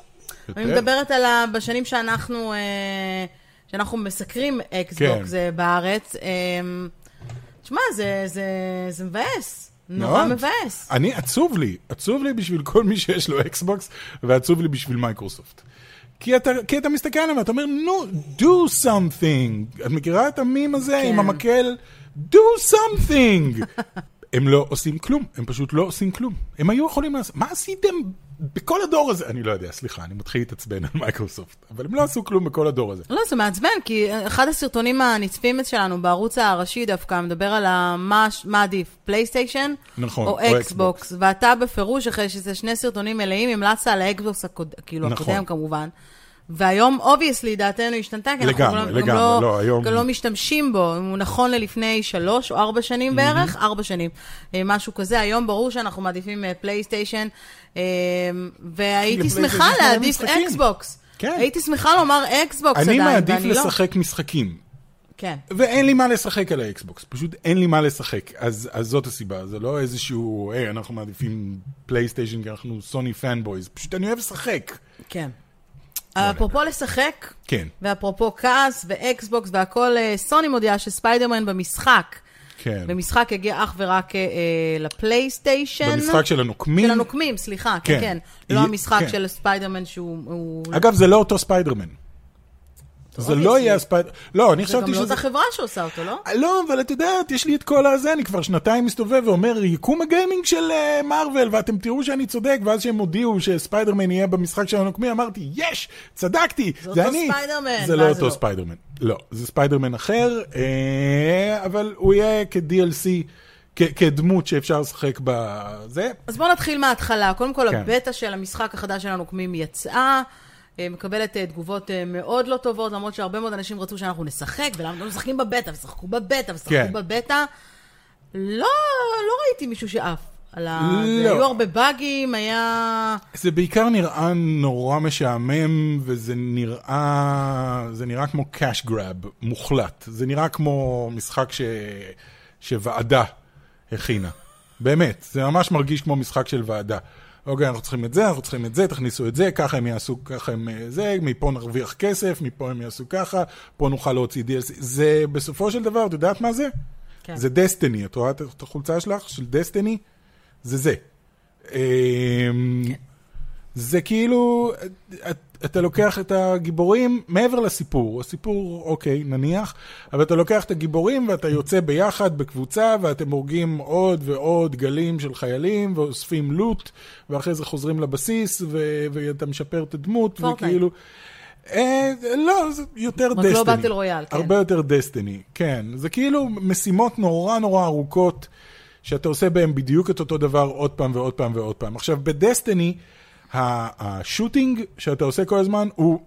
יותר. אני מדברת על ה... בשנים שאנחנו, אה, שאנחנו מסקרים אקסבוקס, כן. זה בארץ. אה, תשמע, זה, זה, זה מבאס. נורא מבאס. אני, עצוב לי, עצוב לי בשביל כל מי שיש לו אקסבוקס, ועצוב לי בשביל מייקרוסופט. כי אתה, כי אתה מסתכל עליהם ואתה אומר, נו, no, do something. את מכירה את המים הזה כן. עם המקל? Do something! הם לא עושים כלום, הם פשוט לא עושים כלום. הם היו יכולים לעשות, מה עשיתם בכל הדור הזה? אני לא יודע, סליחה, אני מתחיל להתעצבן על מייקרוסופט, אבל הם לא עשו כלום בכל הדור הזה. לא, זה מעצבן, כי אחד הסרטונים הנצפים שלנו בערוץ הראשי דווקא מדבר על מה, מה עדיף, פלייסטיישן נכון, או אקסבוקס, ואתה בפירוש, אחרי שזה שני סרטונים מלאים, המלצת על האקסבוקס הקוד, כאילו נכון. הקודם כמובן. והיום, obviously, דעתנו השתנתה, כי לגמרי, אנחנו לגמרי, לא, לא, היום... לא משתמשים בו. הוא נכון ללפני שלוש או ארבע שנים mm-hmm. בערך, ארבע שנים, אה, משהו כזה. היום ברור שאנחנו מעדיפים פלייסטיישן, אה, והייתי שמחה להעדיף אקסבוקס. כן. הייתי שמחה לומר אקסבוקס עדיין, ואני לא. אני מעדיף לשחק משחקים. כן. ואין לי מה לשחק על האקסבוקס, פשוט אין לי מה לשחק. אז, אז זאת הסיבה, זה לא איזשהו, היי, אנחנו מעדיפים פלייסטיישן כי אנחנו סוני fanboys, פשוט אני אוהב לשחק. כן. אפרופו לשחק, כן. ואפרופו כעס ואקסבוקס והכל, אה, סוני מודיעה שספיידרמן במשחק. כן. במשחק יגיע אך ורק אה, לפלייסטיישן. במשחק של הנוקמים. של הנוקמים, סליחה, כן, כן. כן. לא המשחק כן. של ספיידרמן שהוא... אגב, זה לא אותו ספיידרמן. זה לא יהיה הספיידר... לא, אני חשבתי שזה... זה גם לא את החברה שעושה אותו, לא? לא, אבל את יודעת, יש לי את כל הזה, אני כבר שנתיים מסתובב ואומר, יקום הגיימינג של מארוול, ואתם תראו שאני צודק, ואז שהם הודיעו שספיידרמן יהיה במשחק של הנוקמים, אמרתי, יש, צדקתי, זה אני. זה אותו ספיידרמן. זה לא אותו ספיידרמן. לא, זה ספיידרמן אחר, אבל הוא יהיה כ-DLC. כדמות שאפשר לשחק בזה. אז בואו נתחיל מההתחלה. קודם כל, כן. הבטא של המשחק החדש של הנוקמים יצאה. מקבלת תגובות מאוד לא טובות, למרות שהרבה מאוד אנשים רצו שאנחנו נשחק, ולמה לא משחקים בבטא, ושחקו בבטא, ושחקו כן. בבטא. לא, לא ראיתי מישהו שעף. על ה... לא. היו הרבה באגים, היה... זה בעיקר נראה נורא משעמם, וזה נראה... זה נראה כמו cash grab מוחלט. זה נראה כמו משחק ש... שוועדה הכינה. באמת, זה ממש מרגיש כמו משחק של ועדה. אוקיי, אנחנו צריכים את זה, אנחנו צריכים את זה, תכניסו את זה, ככה הם יעשו, ככה הם אה, זה, מפה נרוויח כסף, מפה הם יעשו ככה, פה נוכל להוציא DLC. זה בסופו של דבר, את יודעת מה זה? כן. זה דסטיני. את רואה את החולצה שלך של דסטיני? זה זה. אמ, כן. זה כאילו, אתה לוקח את הגיבורים מעבר לסיפור, הסיפור, אוקיי, נניח, אבל אתה לוקח את הגיבורים ואתה יוצא ביחד בקבוצה ואתם הורגים עוד ועוד גלים של חיילים ואוספים לוט, ואחרי זה חוזרים לבסיס ו- ואתה משפר את הדמות, וכאילו... אה, לא, זה יותר דסטיני. לא באטל רויאל, כן. הרבה יותר דסטיני, כן. זה כאילו משימות נורא נורא ארוכות, שאתה עושה בהן בדיוק את אותו דבר עוד פעם ועוד פעם ועוד פעם. עכשיו, בדסטיני, השוטינג שאתה עושה כל הזמן הוא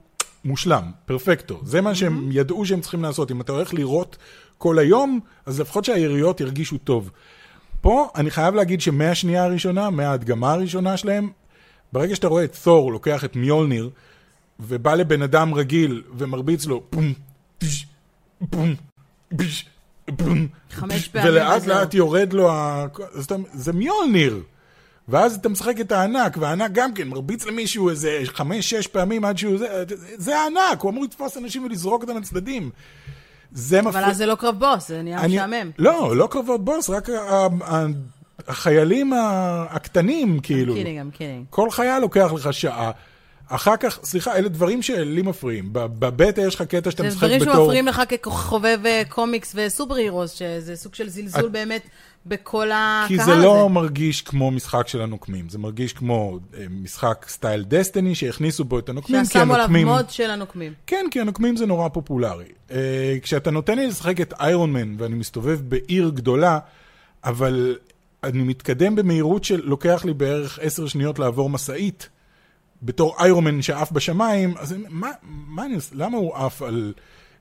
מושלם, פרפקטו. זה מה שהם ידעו שהם צריכים לעשות. אם אתה הולך לירות כל היום, אז לפחות שהיריות ירגישו טוב. פה אני חייב להגיד שמהשנייה הראשונה, מההדגמה הראשונה שלהם, ברגע שאתה רואה את תור לוקח את מיולניר, ובא לבן אדם רגיל ומרביץ לו פום, פש, פום, פש, פום. ולאט לאט יורד לו, ה... זה מיולניר. ואז אתה משחק את הענק, והענק גם כן מרביץ למישהו איזה חמש-שש פעמים עד שהוא... זה, זה הענק, הוא אמור לתפוס אנשים ולזרוק אותם לצדדים. זה מפריע... אבל אז זה לא קרב בוס, זה נהיה משעמם. לא, לא קרבות בוס, רק החיילים הקטנים, כאילו. I'm kidding, I'm kidding. כל חייל לוקח לך שעה. אחר כך, סליחה, אלה דברים שלי מפריעים. בבטא יש לך קטע שאתה משחק בתור... זה דברים שמפריעים לך כחובב אה, קומיקס וסופר הירוס, שזה סוג של זלזול באמת בכל הקהל הזה. כי זה לא מרגיש כמו משחק של הנוקמים, זה מרגיש כמו אה, משחק סטייל דסטיני, שהכניסו בו את הנוקמים, כי הנוקמים... ששמו עליו מוד של הנוקמים. כן, כי הנוקמים זה נורא פופולרי. אה, כשאתה נותן לי לשחק את איירון מן, ואני מסתובב בעיר גדולה, אבל אני מתקדם במהירות שלוקח לי בערך עשר שניות לעבור משאית, בתור איירומן שעף בשמיים, אז מה, מה אני עושה, למה הוא עף על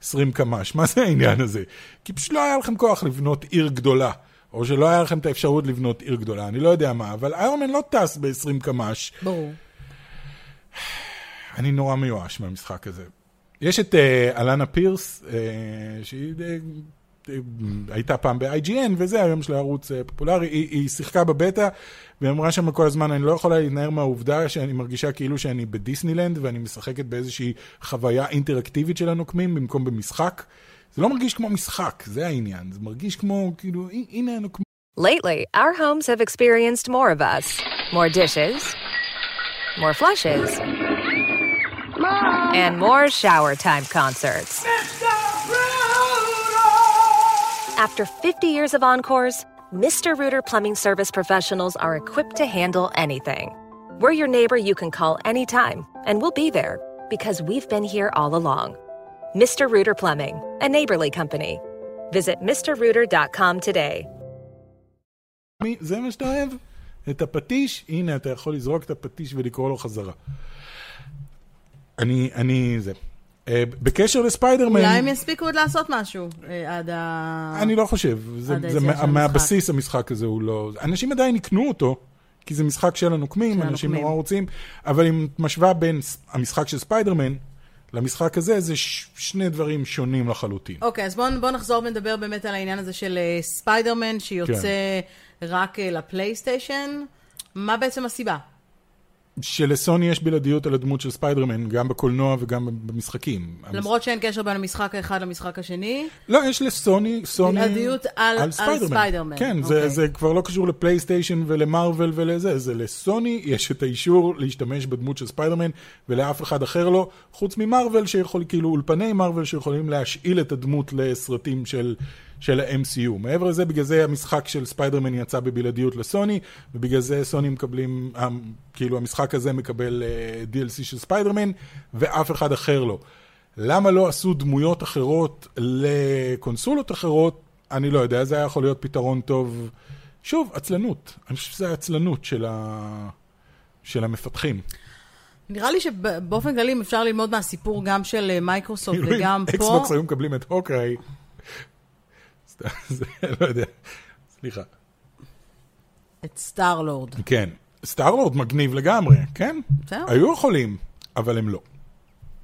20 קמ"ש? מה זה העניין הזה? כי פשוט לא היה לכם כוח לבנות עיר גדולה. או שלא היה לכם את האפשרות לבנות עיר גדולה, אני לא יודע מה, אבל איירומן לא טס ב-20 קמ"ש. ברור. אני נורא מיואש מהמשחק הזה. יש את uh, אלנה פירס, uh, שהיא uh, הייתה פעם ב-IGN, וזה היום של הערוץ uh, פופולרי, היא, היא שיחקה בבטא, והיא אמרה שם כל הזמן, אני לא יכולה להתנער מהעובדה שאני מרגישה כאילו שאני בדיסנילנד, ואני משחקת באיזושהי חוויה אינטראקטיבית של הנוקמים במקום במשחק. זה לא מרגיש כמו משחק, זה העניין. זה מרגיש כמו, כאילו, הנה הנוקמים. Lately, our homes have experienced more of us. More dishes, more flushes, and more shower time concerts. After 50 years of encores, Mr. Rooter Plumbing Service professionals are equipped to handle anything. We're your neighbor you can call anytime, and we'll be there because we've been here all along. Mr. Rooter Plumbing, a neighborly company. Visit mrrooter.com today. זה מה שאתה אוהב? את הפטיש? הנה, אתה יכול לזרוק את הפטיש ולקרוא לו חזרה. אני, אני, זה. אה, בקשר לספיידרמן... אולי הם יספיקו עוד לעשות משהו אה, עד ה... אני לא חושב. זה, מהבסיס המשחק הזה הוא לא... אנשים עדיין יקנו אותו, כי זה משחק של הנוקמים, אנשים נורא רוצים, אבל אם משווה בין המשחק של ספיידרמן למשחק הזה, זה ש- שני דברים שונים לחלוטין. Okay, okay, אז בואו בוא נחזור ונדבר באמת על העניין הזה של uh, ספיידרמן, שיוצא כן. רק לפלייסטיישן. מה בעצם הסיבה? שלסוני יש בלעדיות על הדמות של ספיידרמן, גם בקולנוע וגם במשחקים. למרות שאין קשר בין המשחק האחד למשחק השני? לא, יש לסוני, סוני... בלעדיות על, על ספיידרמן. על ספיידרמן. כן, okay. זה, אוקיי. זה כבר לא קשור לפלייסטיישן ולמארוול ולזה, זה לסוני, יש את האישור להשתמש בדמות של ספיידרמן, ולאף אחד אחר לא, חוץ ממארוול שיכול, כאילו אולפני מארוול שיכולים להשאיל את הדמות לסרטים של... של ה-MCU. מעבר לזה, בגלל זה המשחק של ספיידרמן יצא בבלעדיות לסוני, ובגלל זה סוני מקבלים, כאילו המשחק הזה מקבל uh, אה, DLC של ספיידרמן, ואף אחד אחר לא. למה לא עשו דמויות אחרות לקונסולות אחרות? אני לא יודע, זה היה יכול להיות פתרון טוב. שוב, עצלנות. אני חושב שזה העצלנות של, ה... של המפתחים. נראה לי שבאופן כללי אפשר ללמוד מהסיפור גם של אה, מייקרוסופט וגם פה. אקסבוקס היו מקבלים את הוקאיי. לא יודע, סליחה. את סטארלורד. כן. סטארלורד מגניב לגמרי, כן? בסדר. היו יכולים, אבל הם לא.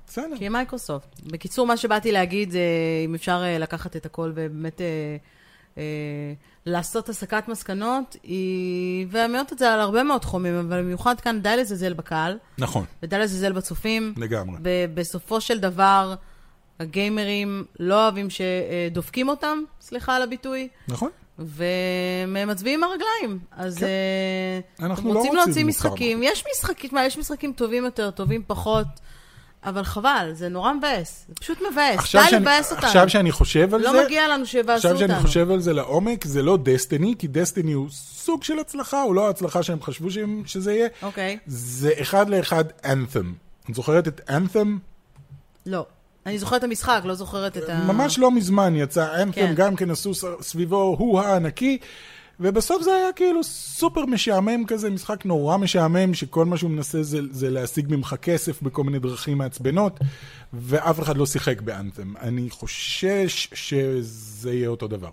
בסדר. כי מייקרוסופט. בקיצור, מה שבאתי להגיד זה אם אפשר אה, לקחת את הכל ובאמת אה, אה, לעשות הסקת מסקנות, היא... ואמרת את זה על הרבה מאוד תחומים, אבל במיוחד כאן די לזלזל בקהל. נכון. ודי לזלזל בצופים. לגמרי. בסופו של דבר, הגיימרים לא אוהבים שדופקים אותם, סליחה על הביטוי. נכון. והם מצביעים עם הרגליים. אז כן. uh, אנחנו לא רוצים להוציא משחקים. יש משחקים, יש משחקים טובים יותר, טובים פחות. אבל חבל, זה נורא מבאס. זה פשוט מבאס. די לבאס אותנו. עכשיו שאני חושב על לא זה... לא מגיע לנו שיבאסו אותנו. עכשיו שאני חושב על זה לעומק, זה לא דסטיני, כי דסטיני הוא סוג של הצלחה, הוא לא ההצלחה שהם חשבו שהם, שזה יהיה. אוקיי. Okay. זה אחד לאחד אנת'ם. את זוכרת את אנת'ם? לא. אני זוכרת את המשחק, לא זוכרת את ה... ממש לא מזמן יצא אנת'ם, כן. גם כן עשו סביבו הוא הענקי. ובסוף זה היה כאילו סופר משעמם כזה, משחק נורא משעמם, שכל מה שהוא מנסה זה, זה להשיג ממך כסף בכל מיני דרכים מעצבנות, ואף אחד לא שיחק באנת'ם. אני חושש שזה יהיה אותו דבר.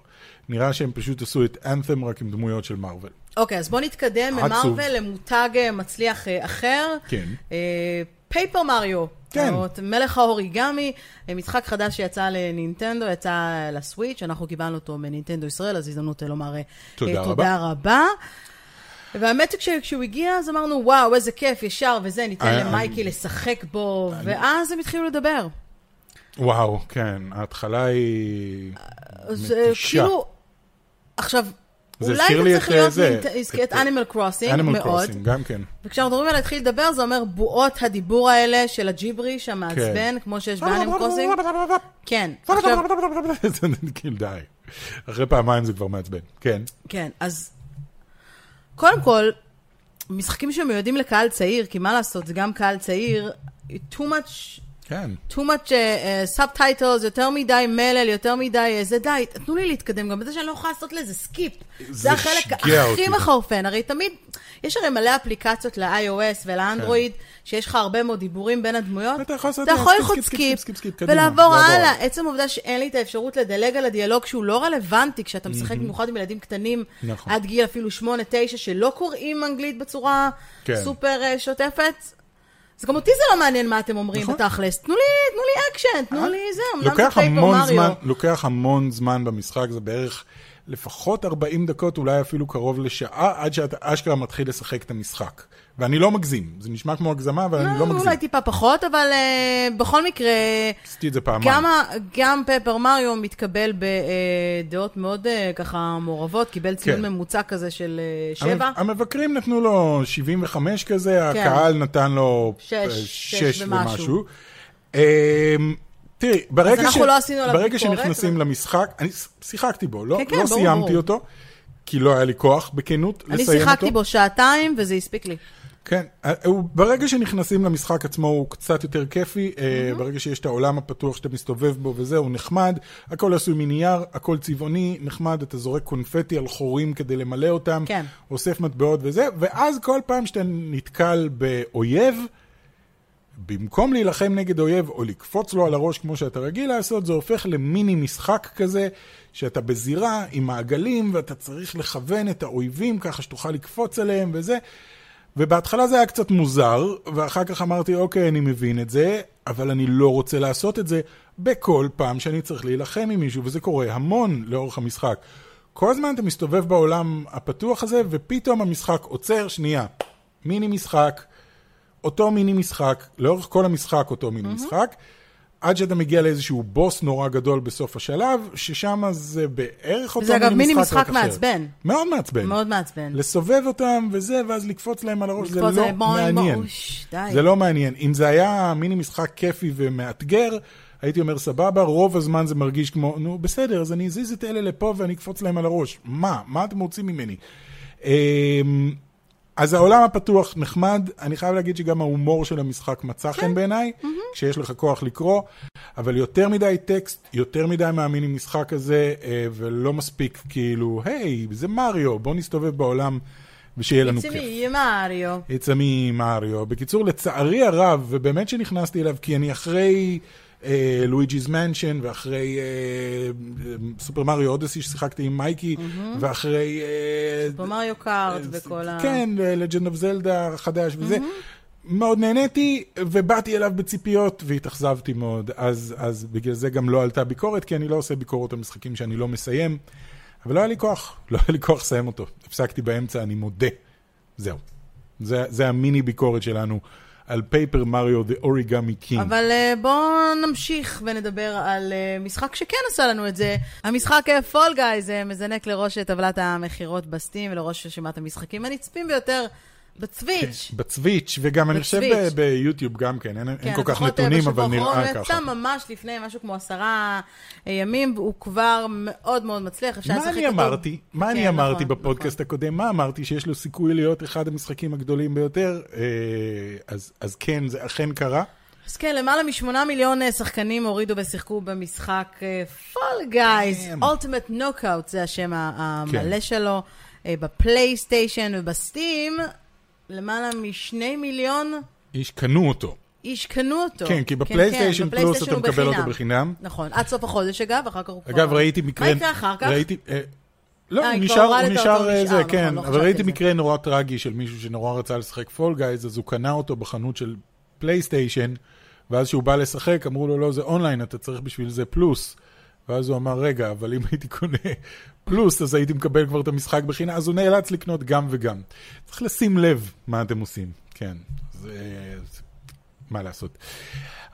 נראה שהם פשוט עשו את אנת'ם רק עם דמויות של מארוול. אוקיי, אז בוא נתקדם ממארוול למותג אה, מצליח אה, אחר. כן. פייפר מריו. כן. מלך האוריגמי, אה, משחק חדש שיצא לנינטנדו, יצא לסוויץ', אנחנו קיבלנו אותו מנינטנדו ישראל, אז הזדמנות לומר אה, תודה, תודה רבה. רבה. והאמת שכשהוא הגיע, אז אמרנו, וואו, איזה כיף, ישר וזה, ניתן אה, למייקי לשחק בו, ואז הם התחילו לדבר. וואו, כן, ההתחלה היא מתישה. כאילו, עכשיו, אולי זה צריך להיות אה, זה, את אנימל קרוסינג, מאוד. גם כן. וכשאנחנו מדברים על להתחיל לדבר, זה אומר בועות הדיבור האלה של הג'יבריש המעצבן, כן. כמו שיש באנימל קרוסינג. כן, עכשיו... כאילו די. אחרי פעמיים זה כבר מעצבן, כן. כן, אז קודם כל, משחקים שמיועדים לקהל צעיר, כי מה לעשות, זה גם קהל צעיר, too much כן. too much uh, subtitles, יותר מדי מלל, יותר מדי uh, זה די, תנו לי להתקדם גם בזה שאני לא יכולה לעשות לזה skip. זה, זה החלק הכי מחרפן. הרי תמיד, יש הרי מלא אפליקציות ל-iOS ולאנדרואיד, כן. שיש לך הרבה מאוד דיבורים בין הדמויות. אתה יכול לעשות skip, ולעבור הלאה. עצם העובדה שאין לי את האפשרות לדלג על הדיאלוג שהוא לא רלוונטי, כשאתה משחק במיוחד עם ילדים קטנים, נכון. עד גיל אפילו 8-9, שלא קוראים אנגלית בצורה כן. סופר שוטפת, אז גם אותי זה לא מעניין מה אתם אומרים נכון. בתכלס. תנו לי, תנו לי אקשן, תנו לי זה, אמנם זה פייפר מריו. זמן, לוקח המון זמן במשחק, זה בערך לפחות 40 דקות, אולי אפילו קרוב לשעה, עד שאתה אשכרה מתחיל לשחק את המשחק. ואני לא מגזים, זה נשמע כמו הגזמה, אבל לא, אני לא מגזים. אולי טיפה פחות, אבל uh, בכל מקרה... עשיתי את זה פעמיים. גם, גם פייפר מריו מתקבל בדעות מאוד uh, ככה מעורבות, קיבל ציון כן. ממוצע כזה של uh, שבע. המבקרים נתנו לו 75 כזה, כן. הקהל נתן לו 6, 6 ומשהו. ומשהו. Um, תראי, ברגע, ש... לא ברגע שנכנסים ו... למשחק, אני שיחקתי בו, לא, כן, כן, לא ברור, סיימתי ברור. אותו, כי לא היה לי כוח, בכנות, לסיים אותו. אני שיחקתי בו שעתיים, וזה הספיק לי. כן, אה, ברגע שנכנסים למשחק עצמו הוא קצת יותר כיפי, mm-hmm. ברגע שיש את העולם הפתוח שאתה מסתובב בו וזה, הוא נחמד, הכל עשוי מנייר, הכל צבעוני, נחמד, אתה זורק קונפטי על חורים כדי למלא אותם, כן. אוסף מטבעות וזה, ואז כל פעם שאתה נתקל באויב, במקום להילחם נגד אויב או לקפוץ לו על הראש כמו שאתה רגיל לעשות, זה הופך למיני משחק כזה, שאתה בזירה עם מעגלים ואתה צריך לכוון את האויבים ככה שתוכל לקפוץ עליהם וזה. ובהתחלה זה היה קצת מוזר, ואחר כך אמרתי, אוקיי, אני מבין את זה, אבל אני לא רוצה לעשות את זה בכל פעם שאני צריך להילחם עם מישהו, וזה קורה המון לאורך המשחק. כל הזמן אתה מסתובב בעולם הפתוח הזה, ופתאום המשחק עוצר, שנייה, מיני משחק, אותו מיני משחק, לאורך כל המשחק אותו מיני mm-hmm. משחק, עד שאתה מגיע לאיזשהו בוס נורא גדול בסוף השלב, ששם זה בערך אותו מיני משחק. זה אגב מיני משחק מעצבן. מאוד מעצבן. מאוד מעצבן. לסובב אותם וזה, ואז לקפוץ להם על הראש, זה לא זה מעניין. בוש, די. זה לא מעניין. אם זה היה מיני משחק כיפי ומאתגר, הייתי אומר, סבבה, רוב הזמן זה מרגיש כמו, נו, בסדר, אז אני אזיז את אלה לפה ואני אקפוץ להם על הראש. מה? מה אתם רוצים ממני? אז העולם הפתוח נחמד, אני חייב להגיד שגם ההומור של המשחק מצא חן כן. בעיניי. כשיש לך כוח לקרוא, אבל יותר מדי טקסט, יותר מדי מאמין עם משחק הזה, אה, ולא מספיק כאילו, היי, זה מריו, בוא נסתובב בעולם ושיהיה לנו כיף. It's me, מריו. It's me, מריו. בקיצור, לצערי הרב, ובאמת שנכנסתי אליו, כי אני אחרי Luigi's אה, Mansion, ואחרי Super Mario Odyssey ששיחקתי עם מייקי. ואחרי... סופר מריו קארט וכל ה... כן, Legend of Zelda חדש וזה. מאוד נהניתי, ובאתי אליו בציפיות, והתאכזבתי מאוד. אז, אז בגלל זה גם לא עלתה ביקורת, כי אני לא עושה ביקורות על משחקים שאני לא מסיים. אבל לא היה לי כוח, לא היה לי כוח לסיים אותו. הפסקתי באמצע, אני מודה. זהו. זה, זה המיני ביקורת שלנו על Paper Mario, The Origami King. אבל אה, בואו נמשיך ונדבר על אה, משחק שכן עשה לנו את זה. המשחק Fall Guys מזנק לראש טבלת המכירות ב Steam ולראש רשימת המשחקים הנצפים ביותר. ב Twitch. כן, ב Twitch, וגם אני חושב ביוטיוב גם כן, אין, כן, אין כל כך נתונים, אבל נראה ככה. יצא ממש לפני משהו כמו עשרה ימים, הוא כבר מאוד מאוד מצליח, אפשר לשחק אותו. מה אני אמרתי? מה כן, אני אמרתי נכון, בפודקאסט נכון. הקודם? מה אמרתי? שיש לו סיכוי להיות אחד המשחקים הגדולים ביותר? אז, אז כן, זה אכן קרה. אז כן, למעלה משמונה מיליון שחקנים הורידו ושיחקו במשחק Fall Guys, Ultimate Knockout, זה השם המלא כן. שלו, בפלייסטיישן וב Steam. למעלה משני מיליון... איש קנו אותו. איש קנו אותו. כן, כי בפלייסטיישן כן, כן, פלוס אתה מקבל אותו בחינם. נכון, עד סוף החודש אגב, אחר כך הוא כבר... אגב, ראיתי מקרה... מה יקרה אחר כך? ראיתי... אה, לא, הוא נשאר, הוא נשאר זה, נכון, כן, אבל ראיתי מקרה נורא טרגי של מישהו שנורא רצה לשחק Fall Guys, אז הוא קנה אותו בחנות של פלייסטיישן, ואז כשהוא בא לשחק, אמרו לו, לא, זה אונליין, אתה צריך בשביל זה פלוס. ואז הוא אמר, רגע, אבל אם הייתי קונה פלוס, אז הייתי מקבל כבר את המשחק בחינם, אז הוא נאלץ לקנות גם וגם. צריך לשים לב מה אתם עושים, כן. זה... מה לעשות.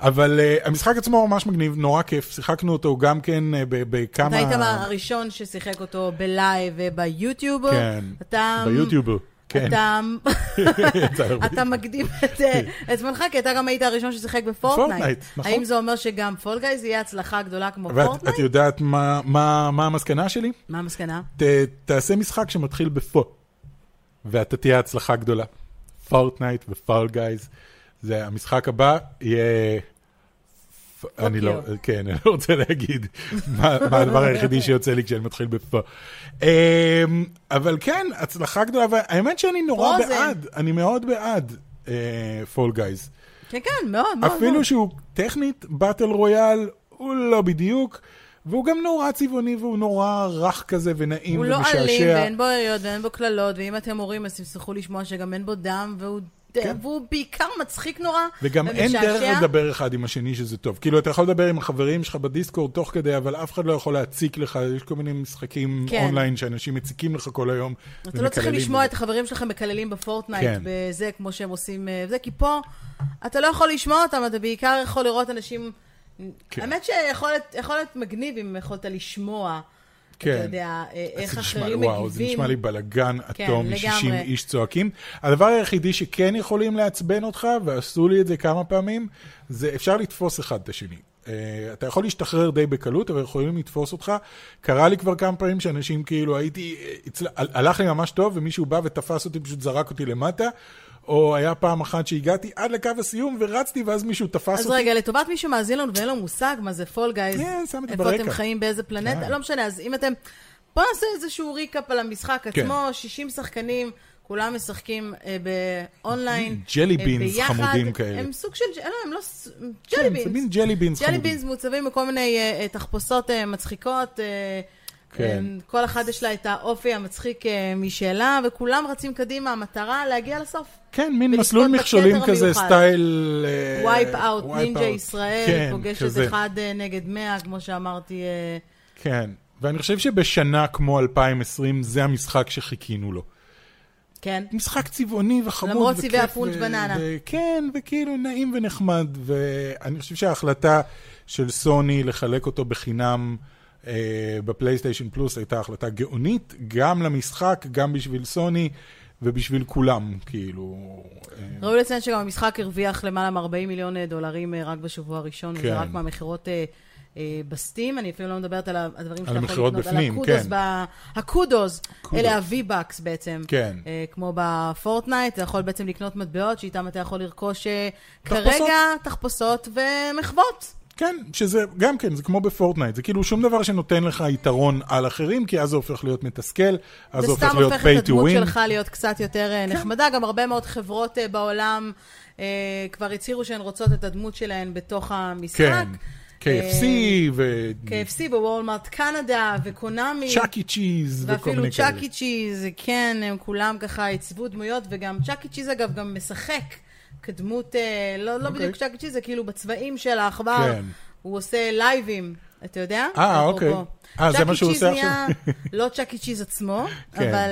אבל אה, המשחק עצמו ממש מגניב, נורא כיף, שיחקנו אותו גם כן אה, בכמה... אתה היית הראשון ששיחק אותו בלייב וביוטיוב. כן, אתה... ביוטיוב. כן. אתה מקדים את זמנך, כי אתה גם היית הראשון ששיחק בפורטנייט. נכון. האם זה אומר שגם Fall Guys יהיה הצלחה גדולה כמו פורטנייט? ואת יודעת מה המסקנה שלי? מה המסקנה? תעשה משחק שמתחיל בפו, ואתה תהיה הצלחה גדולה. פורטנייט ו Fall Guys. זה המשחק הבא יהיה... אני לא, כן, אני לא רוצה להגיד מה הדבר היחידי שיוצא לי כשאני מתחיל בפו. אמ, אבל כן, הצלחה גדולה, והאמת שאני נורא בעד, אני מאוד בעד פול אה, גייז. כן, כן, מאוד, מאוד. אפילו שהוא טכנית, באטל רויאל, הוא לא בדיוק. והוא גם נורא צבעוני והוא נורא רך כזה ונעים ומשעשע. הוא לא אלים ואין בו עריות ואין בו קללות, ואם אתם הורים אז תצטרכו לשמוע שגם אין בו דם והוא כן. והוא בעיקר מצחיק נורא וגם ומשעשע. אין דרך לדבר אחד עם השני שזה טוב. כאילו, אתה יכול לדבר עם החברים שלך ב Discord תוך כדי, אבל אף אחד לא יכול להציק לך, יש כל מיני משחקים כן. אונליין שאנשים מציקים לך כל היום. אתה לא צריך לשמוע את החברים שלכם מקללים בפורטנייט, כן. בזה, כמו שהם עושים, אה, זה, כי פה אתה לא יכול לשמוע אותם, אתה בעיקר יכול לראות אנשים... כן. האמת שיכול להיות מגניב אם יכולת לשמוע. כן. אתה יודע, אה, איך אחרים מגיבים. וואו, זה נשמע לי בלאגן כן, אטום, כן, 60 איש צועקים. הדבר היחידי שכן יכולים לעצבן אותך, ועשו לי את זה כמה פעמים, זה אפשר לתפוס אחד את השני. Uh, אתה יכול להשתחרר די בקלות, אבל יכולים לתפוס אותך. קרה לי כבר כמה פעמים שאנשים כאילו הייתי, הצל... הלך לי ממש טוב, ומישהו בא ותפס אותי, פשוט זרק אותי למטה. או היה פעם אחת שהגעתי עד לקו הסיום ורצתי, ואז מישהו תפס אז אותי. אז רגע, לטובת מישהו מאזין לנו ואין לו מושג מה זה פול גייז, כן, את זה ברקע. איפה אתם חיים, באיזה פלנטה, כן. לא משנה, אז אם אתם... בואו נעשה איזשהו recap על המשחק כן. עצמו, 60 שחקנים. כולם משחקים אה, באונליין, jelly beans אה, חמודים כאלה. הם סוג של, לא, הם לא, jelly beans. זה מין jelly beans חמודים. jelly beans מעוצבים בכל מיני אה, תחפושות אה, מצחיקות. אה, כן. כל אחד יש לה את האופי המצחיק אה, משלה, וכולם רצים קדימה, המטרה להגיע לסוף. כן, מין מסלול מכשולים כזה, סטייל... Wipeout, נינג'ה ישראל, כן, פוגשת כזה. אחד אה, נגד מאה, כמו שאמרתי. אה, כן, ואני חושב שבשנה כמו 2020, זה המשחק שחיכינו לו. כן. משחק צבעוני וחמוד. למרות צבעי הפונץ' בננה. כן, וכאילו נעים ונחמד, ואני חושב שההחלטה של סוני לחלק אותו בחינם... אה, בפלייסטיישן פלוס הייתה החלטה גאונית, גם למשחק, גם בשביל סוני ובשביל כולם, כאילו... אה. ראוי לציין שגם המשחק הרוויח למעלה מ-40 מיליון אה, דולרים רק בשבוע הראשון, כן. וזה רק מהמכירות... ב Steam, אני אפילו לא מדברת על הדברים שאתה יכול לקנות, בפנים, על ה Kudos, כן. ה Kudos, אלה ה-V-Bucks בעצם, כן. כמו בפורטנייט, אתה יכול בעצם לקנות מטבעות שאיתם אתה יכול לרכוש. כרגע תחפושות ומחוות. כן, שזה גם כן, זה כמו בפורטנייט, זה כאילו שום דבר שנותן לך יתרון על אחרים, כי אז זה הופך להיות מתסכל, אז זה הופך להיות pay to win. זה סתם הופך את הדמות שלך להיות קצת יותר אה, כן. נחמדה, גם הרבה מאוד חברות אה, בעולם אה, כבר הצהירו שהן רוצות את הדמות שלהן בתוך המשחק. כן. KFC ו... KFC ווולמארט קנדה וקונאמי. צ'אקי צ'יז וכל מיני כאלה. ואפילו צ'אקי צ'יז, כן, הם כולם ככה עיצבו דמויות, וגם Chuck E. Cheese אגב גם משחק כדמות, לא, לא אוקיי. בדיוק Chuck E. Cheese, זה כאילו בצבעים של העכבר, כן. הוא עושה לייבים, אתה יודע? אה, אוקיי. אה, זה מה שהוא עושה עכשיו? לא Chuck E. Cheese עצמו, כן. אבל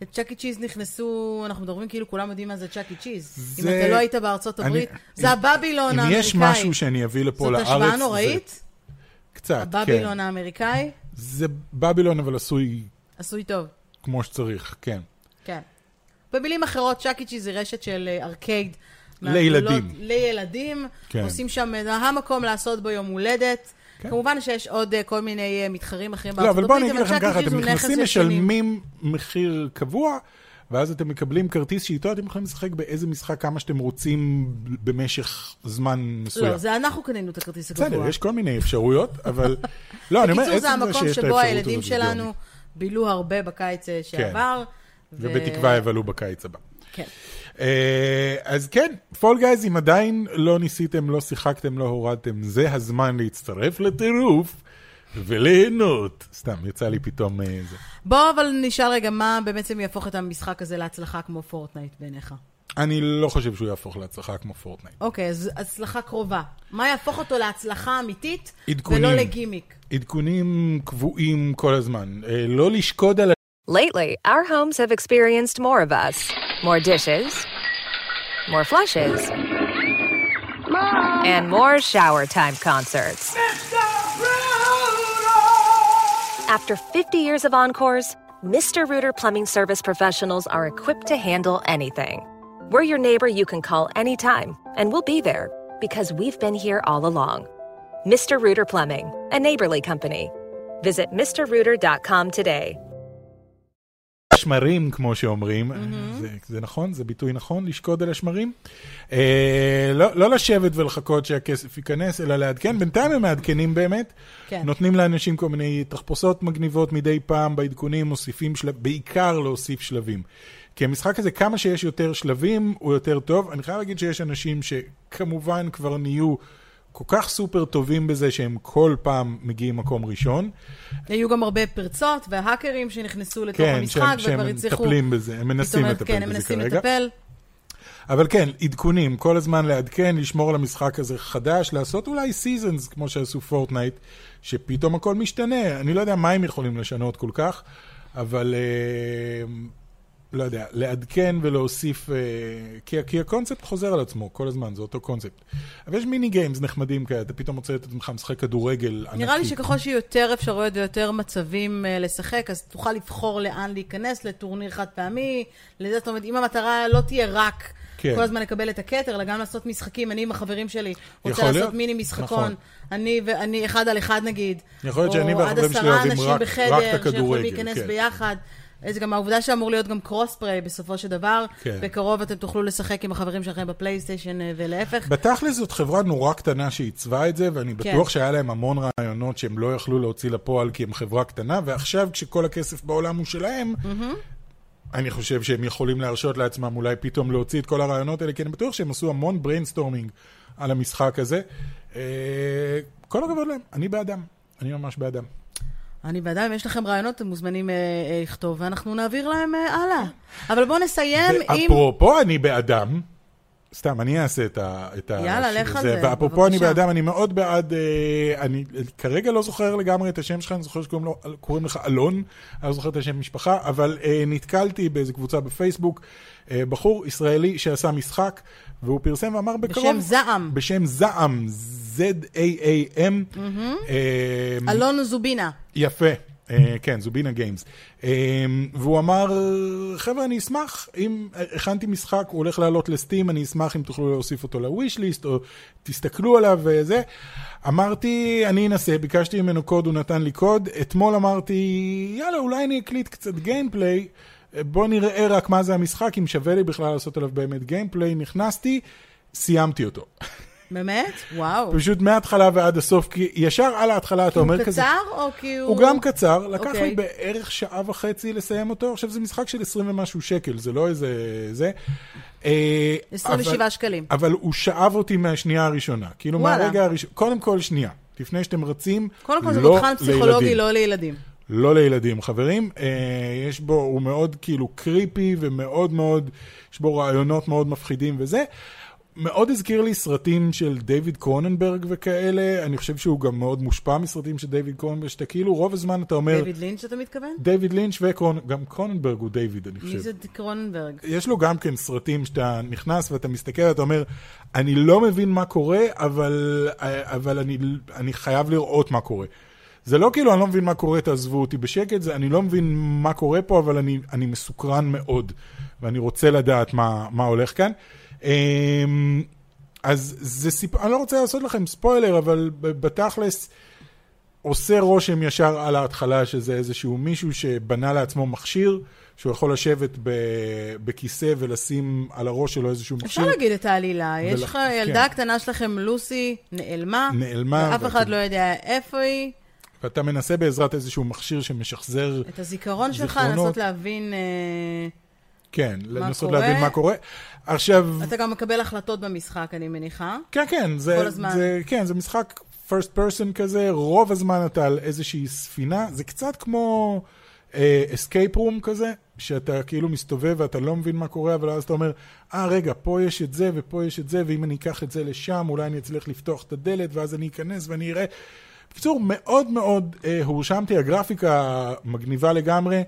uh, צ'אקי צ'יז נכנסו, אנחנו מדברים כאילו כולם יודעים מה זה צ'אקי צ'יז. אם אתה לא היית בארצות הברית. זה הבבילון האמריקאי. אם יש משהו שאני אביא לפה לארץ... זאת השוואה נוראית? קצת, כן. הבבילון האמריקאי? זה בבילון, אבל עשוי... עשוי טוב. כמו שצריך, כן. כן. במילים אחרות, צ'אקי צ'יז זה רשת של ארקייד. אה, לילדים. לילדים. כן. עושים שם, זה המקום לעשות בו יום הולדת. כן. כמובן שיש עוד uh, כל מיני uh, מתחרים אחרים בארצות הברית, לא, אבל בואו אני אגיד לכם ככה, אתם נכנסים, משלמים מחיר קבוע, ואז אתם מקבלים כרטיס שאיתו אתם יכולים לשחק באיזה משחק כמה שאתם רוצים במשך זמן מסוים. לא, זה אנחנו קנינו את הכרטיס הקבוע. בסדר, יש כל מיני אפשרויות, אבל... לא, אני אומר, בקיצור, זה המקום שבו הילדים שלנו בילו הרבה בקיץ אה, כן. שעבר. ובתקווה יבלו בקיץ הבא. כן. אה, אז כן, פול גייז, אם עדיין לא ניסיתם, לא שיחקתם, לא הורדתם, זה הזמן להצטרף לטירוף וליהנות. סתם, יצא לי פתאום אה, זה. בוא אבל נשאל רגע, מה בעצם יהפוך את המשחק הזה להצלחה כמו פורטנייט בעיניך? אני לא חושב שהוא יהפוך להצלחה כמו פורטנייט. אוקיי, אז הצלחה קרובה. מה יהפוך אותו להצלחה אמיתית עדכונים, ולא לגימיק? עדכונים קבועים כל הזמן. אה, לא לשקוד על... Lately, our homes have experienced more of us. More dishes. More flushes. Mom. And more shower time concerts. After 50 years of encores, Mr. Rooter Plumbing Service professionals are equipped to handle anything. We're your neighbor you can call anytime, and we'll be there because we've been here all along. Mr. Rooter Plumbing, a neighborly company. Visit MrRooter.com today. השמרים, כמו שאומרים. Mm-hmm. זה, נכון? זה ביטוי נכון? לשקוד על השמרים? אה, לא, לא לשבת ולחכות שהכסף ייכנס, אלא לעדכן. בינתיים הם מעדכנים באמת. כן. נותנים לאנשים כל מיני תחפושות מגניבות מדי פעם בעדכונים, מוסיפים בעיקר להוסיף שלבים. כי המשחק הזה, כמה שיש יותר שלבים, הוא יותר טוב. אני חייב להגיד שיש אנשים שכמובן כבר נהיו... כל כך סופר טובים בזה שהם כל פעם מגיעים מקום ראשון. היו גם הרבה פרצות והאקרים שנכנסו לתוך כן, המשחק וכבר הצליחו... כן, שהם מטפלים בזה, הם מנסים לטפל כן, בזה מנסים כרגע. לטפל. אבל כן, עדכונים, כל הזמן לעדכן, לשמור על המשחק הזה חדש, לעשות אולי seasons, כמו שעשו פורטנייט, שפתאום הכל משתנה. אני לא יודע מה הם יכולים לשנות כל כך, אבל אה, לא יודע, לעדכן ולהוסיף, אה, כי, כי הקונספט חוזר על עצמו כל הזמן, זה אותו קונספט. אבל יש mini games נחמדים כאלה, אתה פתאום מוצא את עצמך משחק כדורגל ענקי. נראה לי שככל שיהיו יותר אפשרויות ויותר מצבים אה, לשחק, אז תוכל לבחור לאן להיכנס, לטורניר חד פעמי, לזה, זאת אומרת, אם המטרה לא תהיה רק... כן. כל הזמן לקבל את הכתר, אלא גם לעשות משחקים. אני עם החברים שלי רוצה לעשות להיות? מיני משחקון. נכון. אני ואני אחד על אחד נגיד. יכול להיות שאני והחברים שלי אוהבים רק, רק את הכדורגל. או עד עשרה אנשים בחדר, שיכולים להיכנס כן. ביחד. זה גם העובדה שאמור להיות גם קרוס פריי בסופו של דבר. כן. בקרוב אתם תוכלו לשחק עם החברים שלכם בפלייסטיישן אה, ולהפך. בתכל'ס זאת חברה נורא קטנה שעיצבה את זה, ואני כן. בטוח שהיה להם המון רעיונות שהם לא יכלו להוציא לפועל כי הם חברה קטנה, ועכשיו כשכל הכסף בעולם הוא שלהם, mm-hmm. אני חושב שהם יכולים להרשות לעצמם אולי פתאום להוציא את כל הרעיונות האלה, כי אני בטוח שהם עשו המון brainstorming על המשחק הזה. אה, כל הכבוד להם, אני בעדם. אני ממש בעדם. אני בעדם, אם יש לכם רעיונות, אתם מוזמנים אה, אה, לכתוב, ואנחנו נעביר להם אה, הלאה. אבל בואו נסיים עם... אפרופו אני בעדם, סתם, אני אעשה את ה... את יאללה, לך על זה, בבקשה. ואפרופו אני בעדם, אני מאוד בעד, אה, אני כרגע לא זוכר לגמרי את השם שלך, אני זוכר שקוראים לך אלון, אני לא זוכר את השם משפחה, אבל אה, נתקלתי באיזו קבוצה בפייסבוק, אה, בחור ישראלי שעשה משחק, והוא פרסם ואמר בקרוב... בשם זעם. בשם זעם, Z-A-A-M. Mm-hmm. אלון זובינה. יפה. אה, כן, זובינה Games. אה, והוא אמר, חבר'ה, אני אשמח, אם הכנתי משחק, הוא הולך לעלות ל Steam, אני אשמח אם תוכלו להוסיף אותו ל wishlist, או תסתכלו עליו וזה. אמרתי, אני אנסה, ביקשתי ממנו קוד, הוא נתן לי קוד. אתמול אמרתי, יאללה, אולי אני אקליט קצת gameplay. בוא נראה רק מה זה המשחק, אם שווה לי בכלל לעשות עליו באמת גיימפליי. נכנסתי, סיימתי אותו. באמת? וואו. פשוט מההתחלה ועד הסוף, כי ישר על ההתחלה אתה אומר כזה... הוא קצר או כי הוא... הוא גם קצר, לקח okay. אוקיי. לי בערך שעה וחצי לסיים אותו. עכשיו זה משחק של 20 ומשהו שקל, זה לא איזה... זה. 27 אבל, שקלים. אבל הוא שאב אותי מהשנייה הראשונה. כאילו וואלה. מהרגע הראשון... קודם כל, שנייה. לפני שאתם רצים, קודם כל זה לא מבחן פסיכולוגי, לא לילדים. לא לילדים, חברים. אה, יש בו, הוא מאוד כאילו קריפי ומאוד מאוד, יש בו רעיונות מאוד מפחידים וזה. מאוד הזכיר לי סרטים של דיוויד קרוננברג וכאלה, אני חושב שהוא גם מאוד מושפע מסרטים של דיוויד קרוננברג, שאתה כאילו רוב הזמן אתה אומר... דיוויד לינץ' אתה מתכוון? דיוויד לינץ' וגם קרוננברג הוא דיוויד, אני חושב. מי זה קרוננברג? יש לו גם כן סרטים שאתה נכנס ואתה מסתכל ואתה אומר, אני לא מבין מה קורה, אבל, אבל אני, אני חייב לראות מה קורה. זה לא כאילו אני לא מבין מה קורה, תעזבו אותי בשקט, זה אני לא מבין מה קורה פה, אבל אני, אני מסוקרן מאוד, ואני רוצה לדעת מה, מה הולך כאן. אמ, אז זה סיפור, אני לא רוצה לעשות לכם ספוילר, אבל בתכלס עושה רושם ישר על ההתחלה שזה איזשהו מישהו שבנה לעצמו מכשיר, שהוא יכול לשבת בכיסא ולשים על הראש שלו איזשהו מכשיר. אפשר להגיד את העלילה, ול... יש לך כן. ילדה קטנה שלכם, לוסי, נעלמה, נעלמה, ואף אחד לא יודע איפה היא. ואתה מנסה בעזרת איזשהו מכשיר שמשחזר את הזיכרון שלך, לנסות להבין... אה... כן, לנסות להבין מה קורה. עכשיו... אתה גם מקבל החלטות במשחק, אני מניחה. כן, כן. זה, כל הזמן. זה, כן, זה משחק first person כזה, רוב הזמן אתה על איזושהי ספינה. זה קצת כמו אסקייפ uh, רום כזה, שאתה כאילו מסתובב ואתה לא מבין מה קורה, אבל אז אתה אומר, אה, ah, רגע, פה יש את זה ופה יש את זה, ואם אני אקח את זה לשם, אולי אני אצליח לפתוח את הדלת, ואז אני אכנס ואני אראה. בקיצור, מאוד מאוד uh, הורשמתי, הגרפיקה מגניבה לגמרי.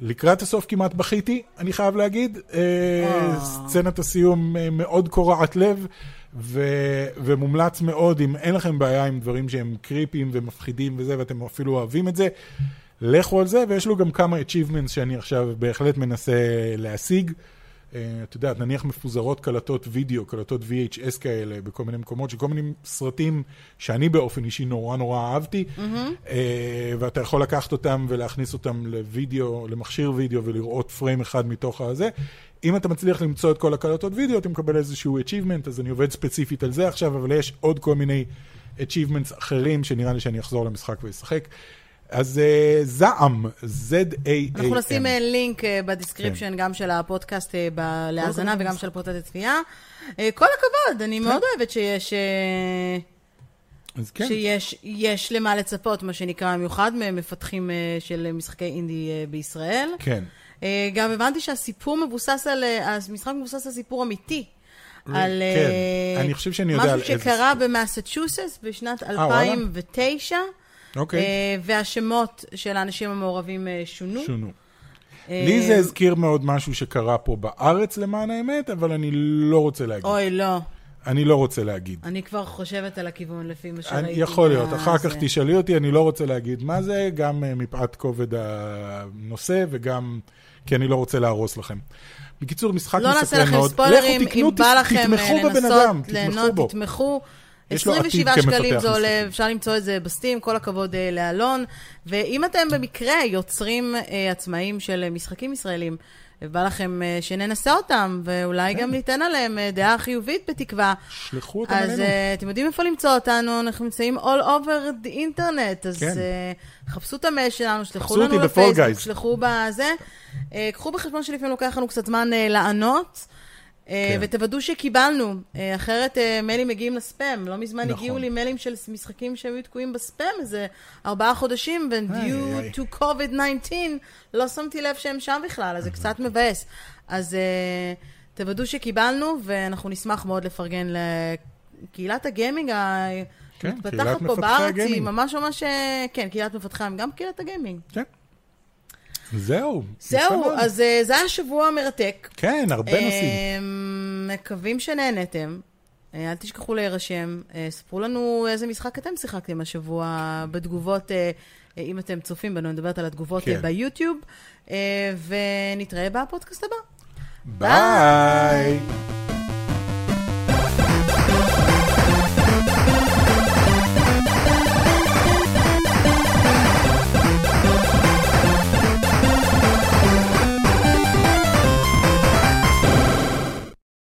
לקראת הסוף כמעט בכיתי, אני חייב להגיד. אה, סצנת הסיום אה, מאוד קורעת לב, ו- ומומלץ מאוד, אם אין לכם בעיה עם דברים שהם קריפיים ומפחידים וזה, ואתם אפילו אוהבים את זה, לכו על זה, ויש לו גם כמה achievements שאני עכשיו בהחלט מנסה להשיג. אה, את יודעת, נניח מפוזרות קלטות וידאו, קלטות VHS כאלה, בכל מיני מקומות, של כל מיני סרטים שאני באופן אישי נורא נורא אהבתי, mm-hmm. ואתה יכול לקחת אותם ולהכניס אותם לוידאו, למכשיר וידאו ולראות פריים אחד מתוך הזה. אם אתה מצליח למצוא את כל הקלטות וידאו, אתה מקבל איזשהו achievement, אז אני עובד ספציפית על זה עכשיו, אבל יש עוד כל מיני achievements אחרים, שנראה לי שאני אחזור למשחק ואשחק. אז אה, זעם, Z-A-A-M. אנחנו נשים אה, לינק אה, ב description כן. גם של הפודקאסט להאזנה וגם של פרוטת הצפייה. כל הכבוד, אני כן. מאוד אוהבת שיש... אז כן. שיש יש למה לצפות, מה שנקרא, במיוחד ממפתחים של משחקי אינדי בישראל. כן. גם הבנתי שהסיפור מבוסס על, המשחק מבוסס על סיפור אמיתי. על כן, uh, אני חושב שאני יודע משהו שקרה איזה... במסצ'וסס בשנת 2009. אוקיי. Okay. אה, והשמות של האנשים המעורבים אה, שונו. שונו. אה, לי זה הזכיר מאוד משהו שקרה פה בארץ, למען האמת, אבל אני לא רוצה להגיד. אוי, לא. אני לא רוצה להגיד. אני כבר חושבת על הכיוון לפי מה שראיתי. יכול להיות, אחר כך תשאלי אותי, אני לא רוצה להגיד מה זה, גם מפאת כובד הנושא וגם כי אני לא רוצה להרוס לכם. בקיצור, משחק מסקרן מאוד. לא נעשה לכם ספוילרים, אם בא לכם לנסות ליהנות, תתמכו. 27 שקלים זה עולה, אפשר למצוא את זה בסטים, כל הכבוד אה, לאלון. ואם אתם במקרה יוצרים אה, עצמאים של משחקים ישראלים, ובא לכם אה, שננסה אותם, ואולי גם כן. ניתן עליהם דעה חיובית בתקווה. שלחו אותם אלינו. אז אתם יודעים איפה למצוא אותנו, אנחנו נמצאים all over the internet, אז כן. חפשו את המייל שלנו, שלחו לנו בפייסבוק, שלחו בזה. קחו בחשבון שלפעמים לוקח לנו קצת זמן לענות. אה, כן. ותוודאו שקיבלנו, אה, אחרת אה, מיילים מגיעים לספאם. לא מזמן נכון. הגיעו לי מיילים של משחקים שהיו תקועים בספאם איזה ארבעה חודשים, ו-due to COVID-19, לא שמתי לב שהם שם בכלל, אז זה קצת מבאס. אז תוודאו שקיבלנו, ואנחנו נשמח מאוד לפרגן לקהילת הגיימינג המתפתחת כן, פה בארץ, היא ממש ממש, כן, קהילת מפתחי, גם קהילת הגיימינג. כן. זהו. זהו, אז uh, זה היה שבוע מרתק. כן, הרבה uh, נושאים. מקווים שנהנתם. Uh, אל תשכחו להירשם. ספרו לנו איזה משחק אתם שיחקתם השבוע בתגובות, אם אתם צופים בנו, אני מדברת על התגובות כן. ביוטיוב, ונתראה בפודקאסט הבא. ביי. ביי.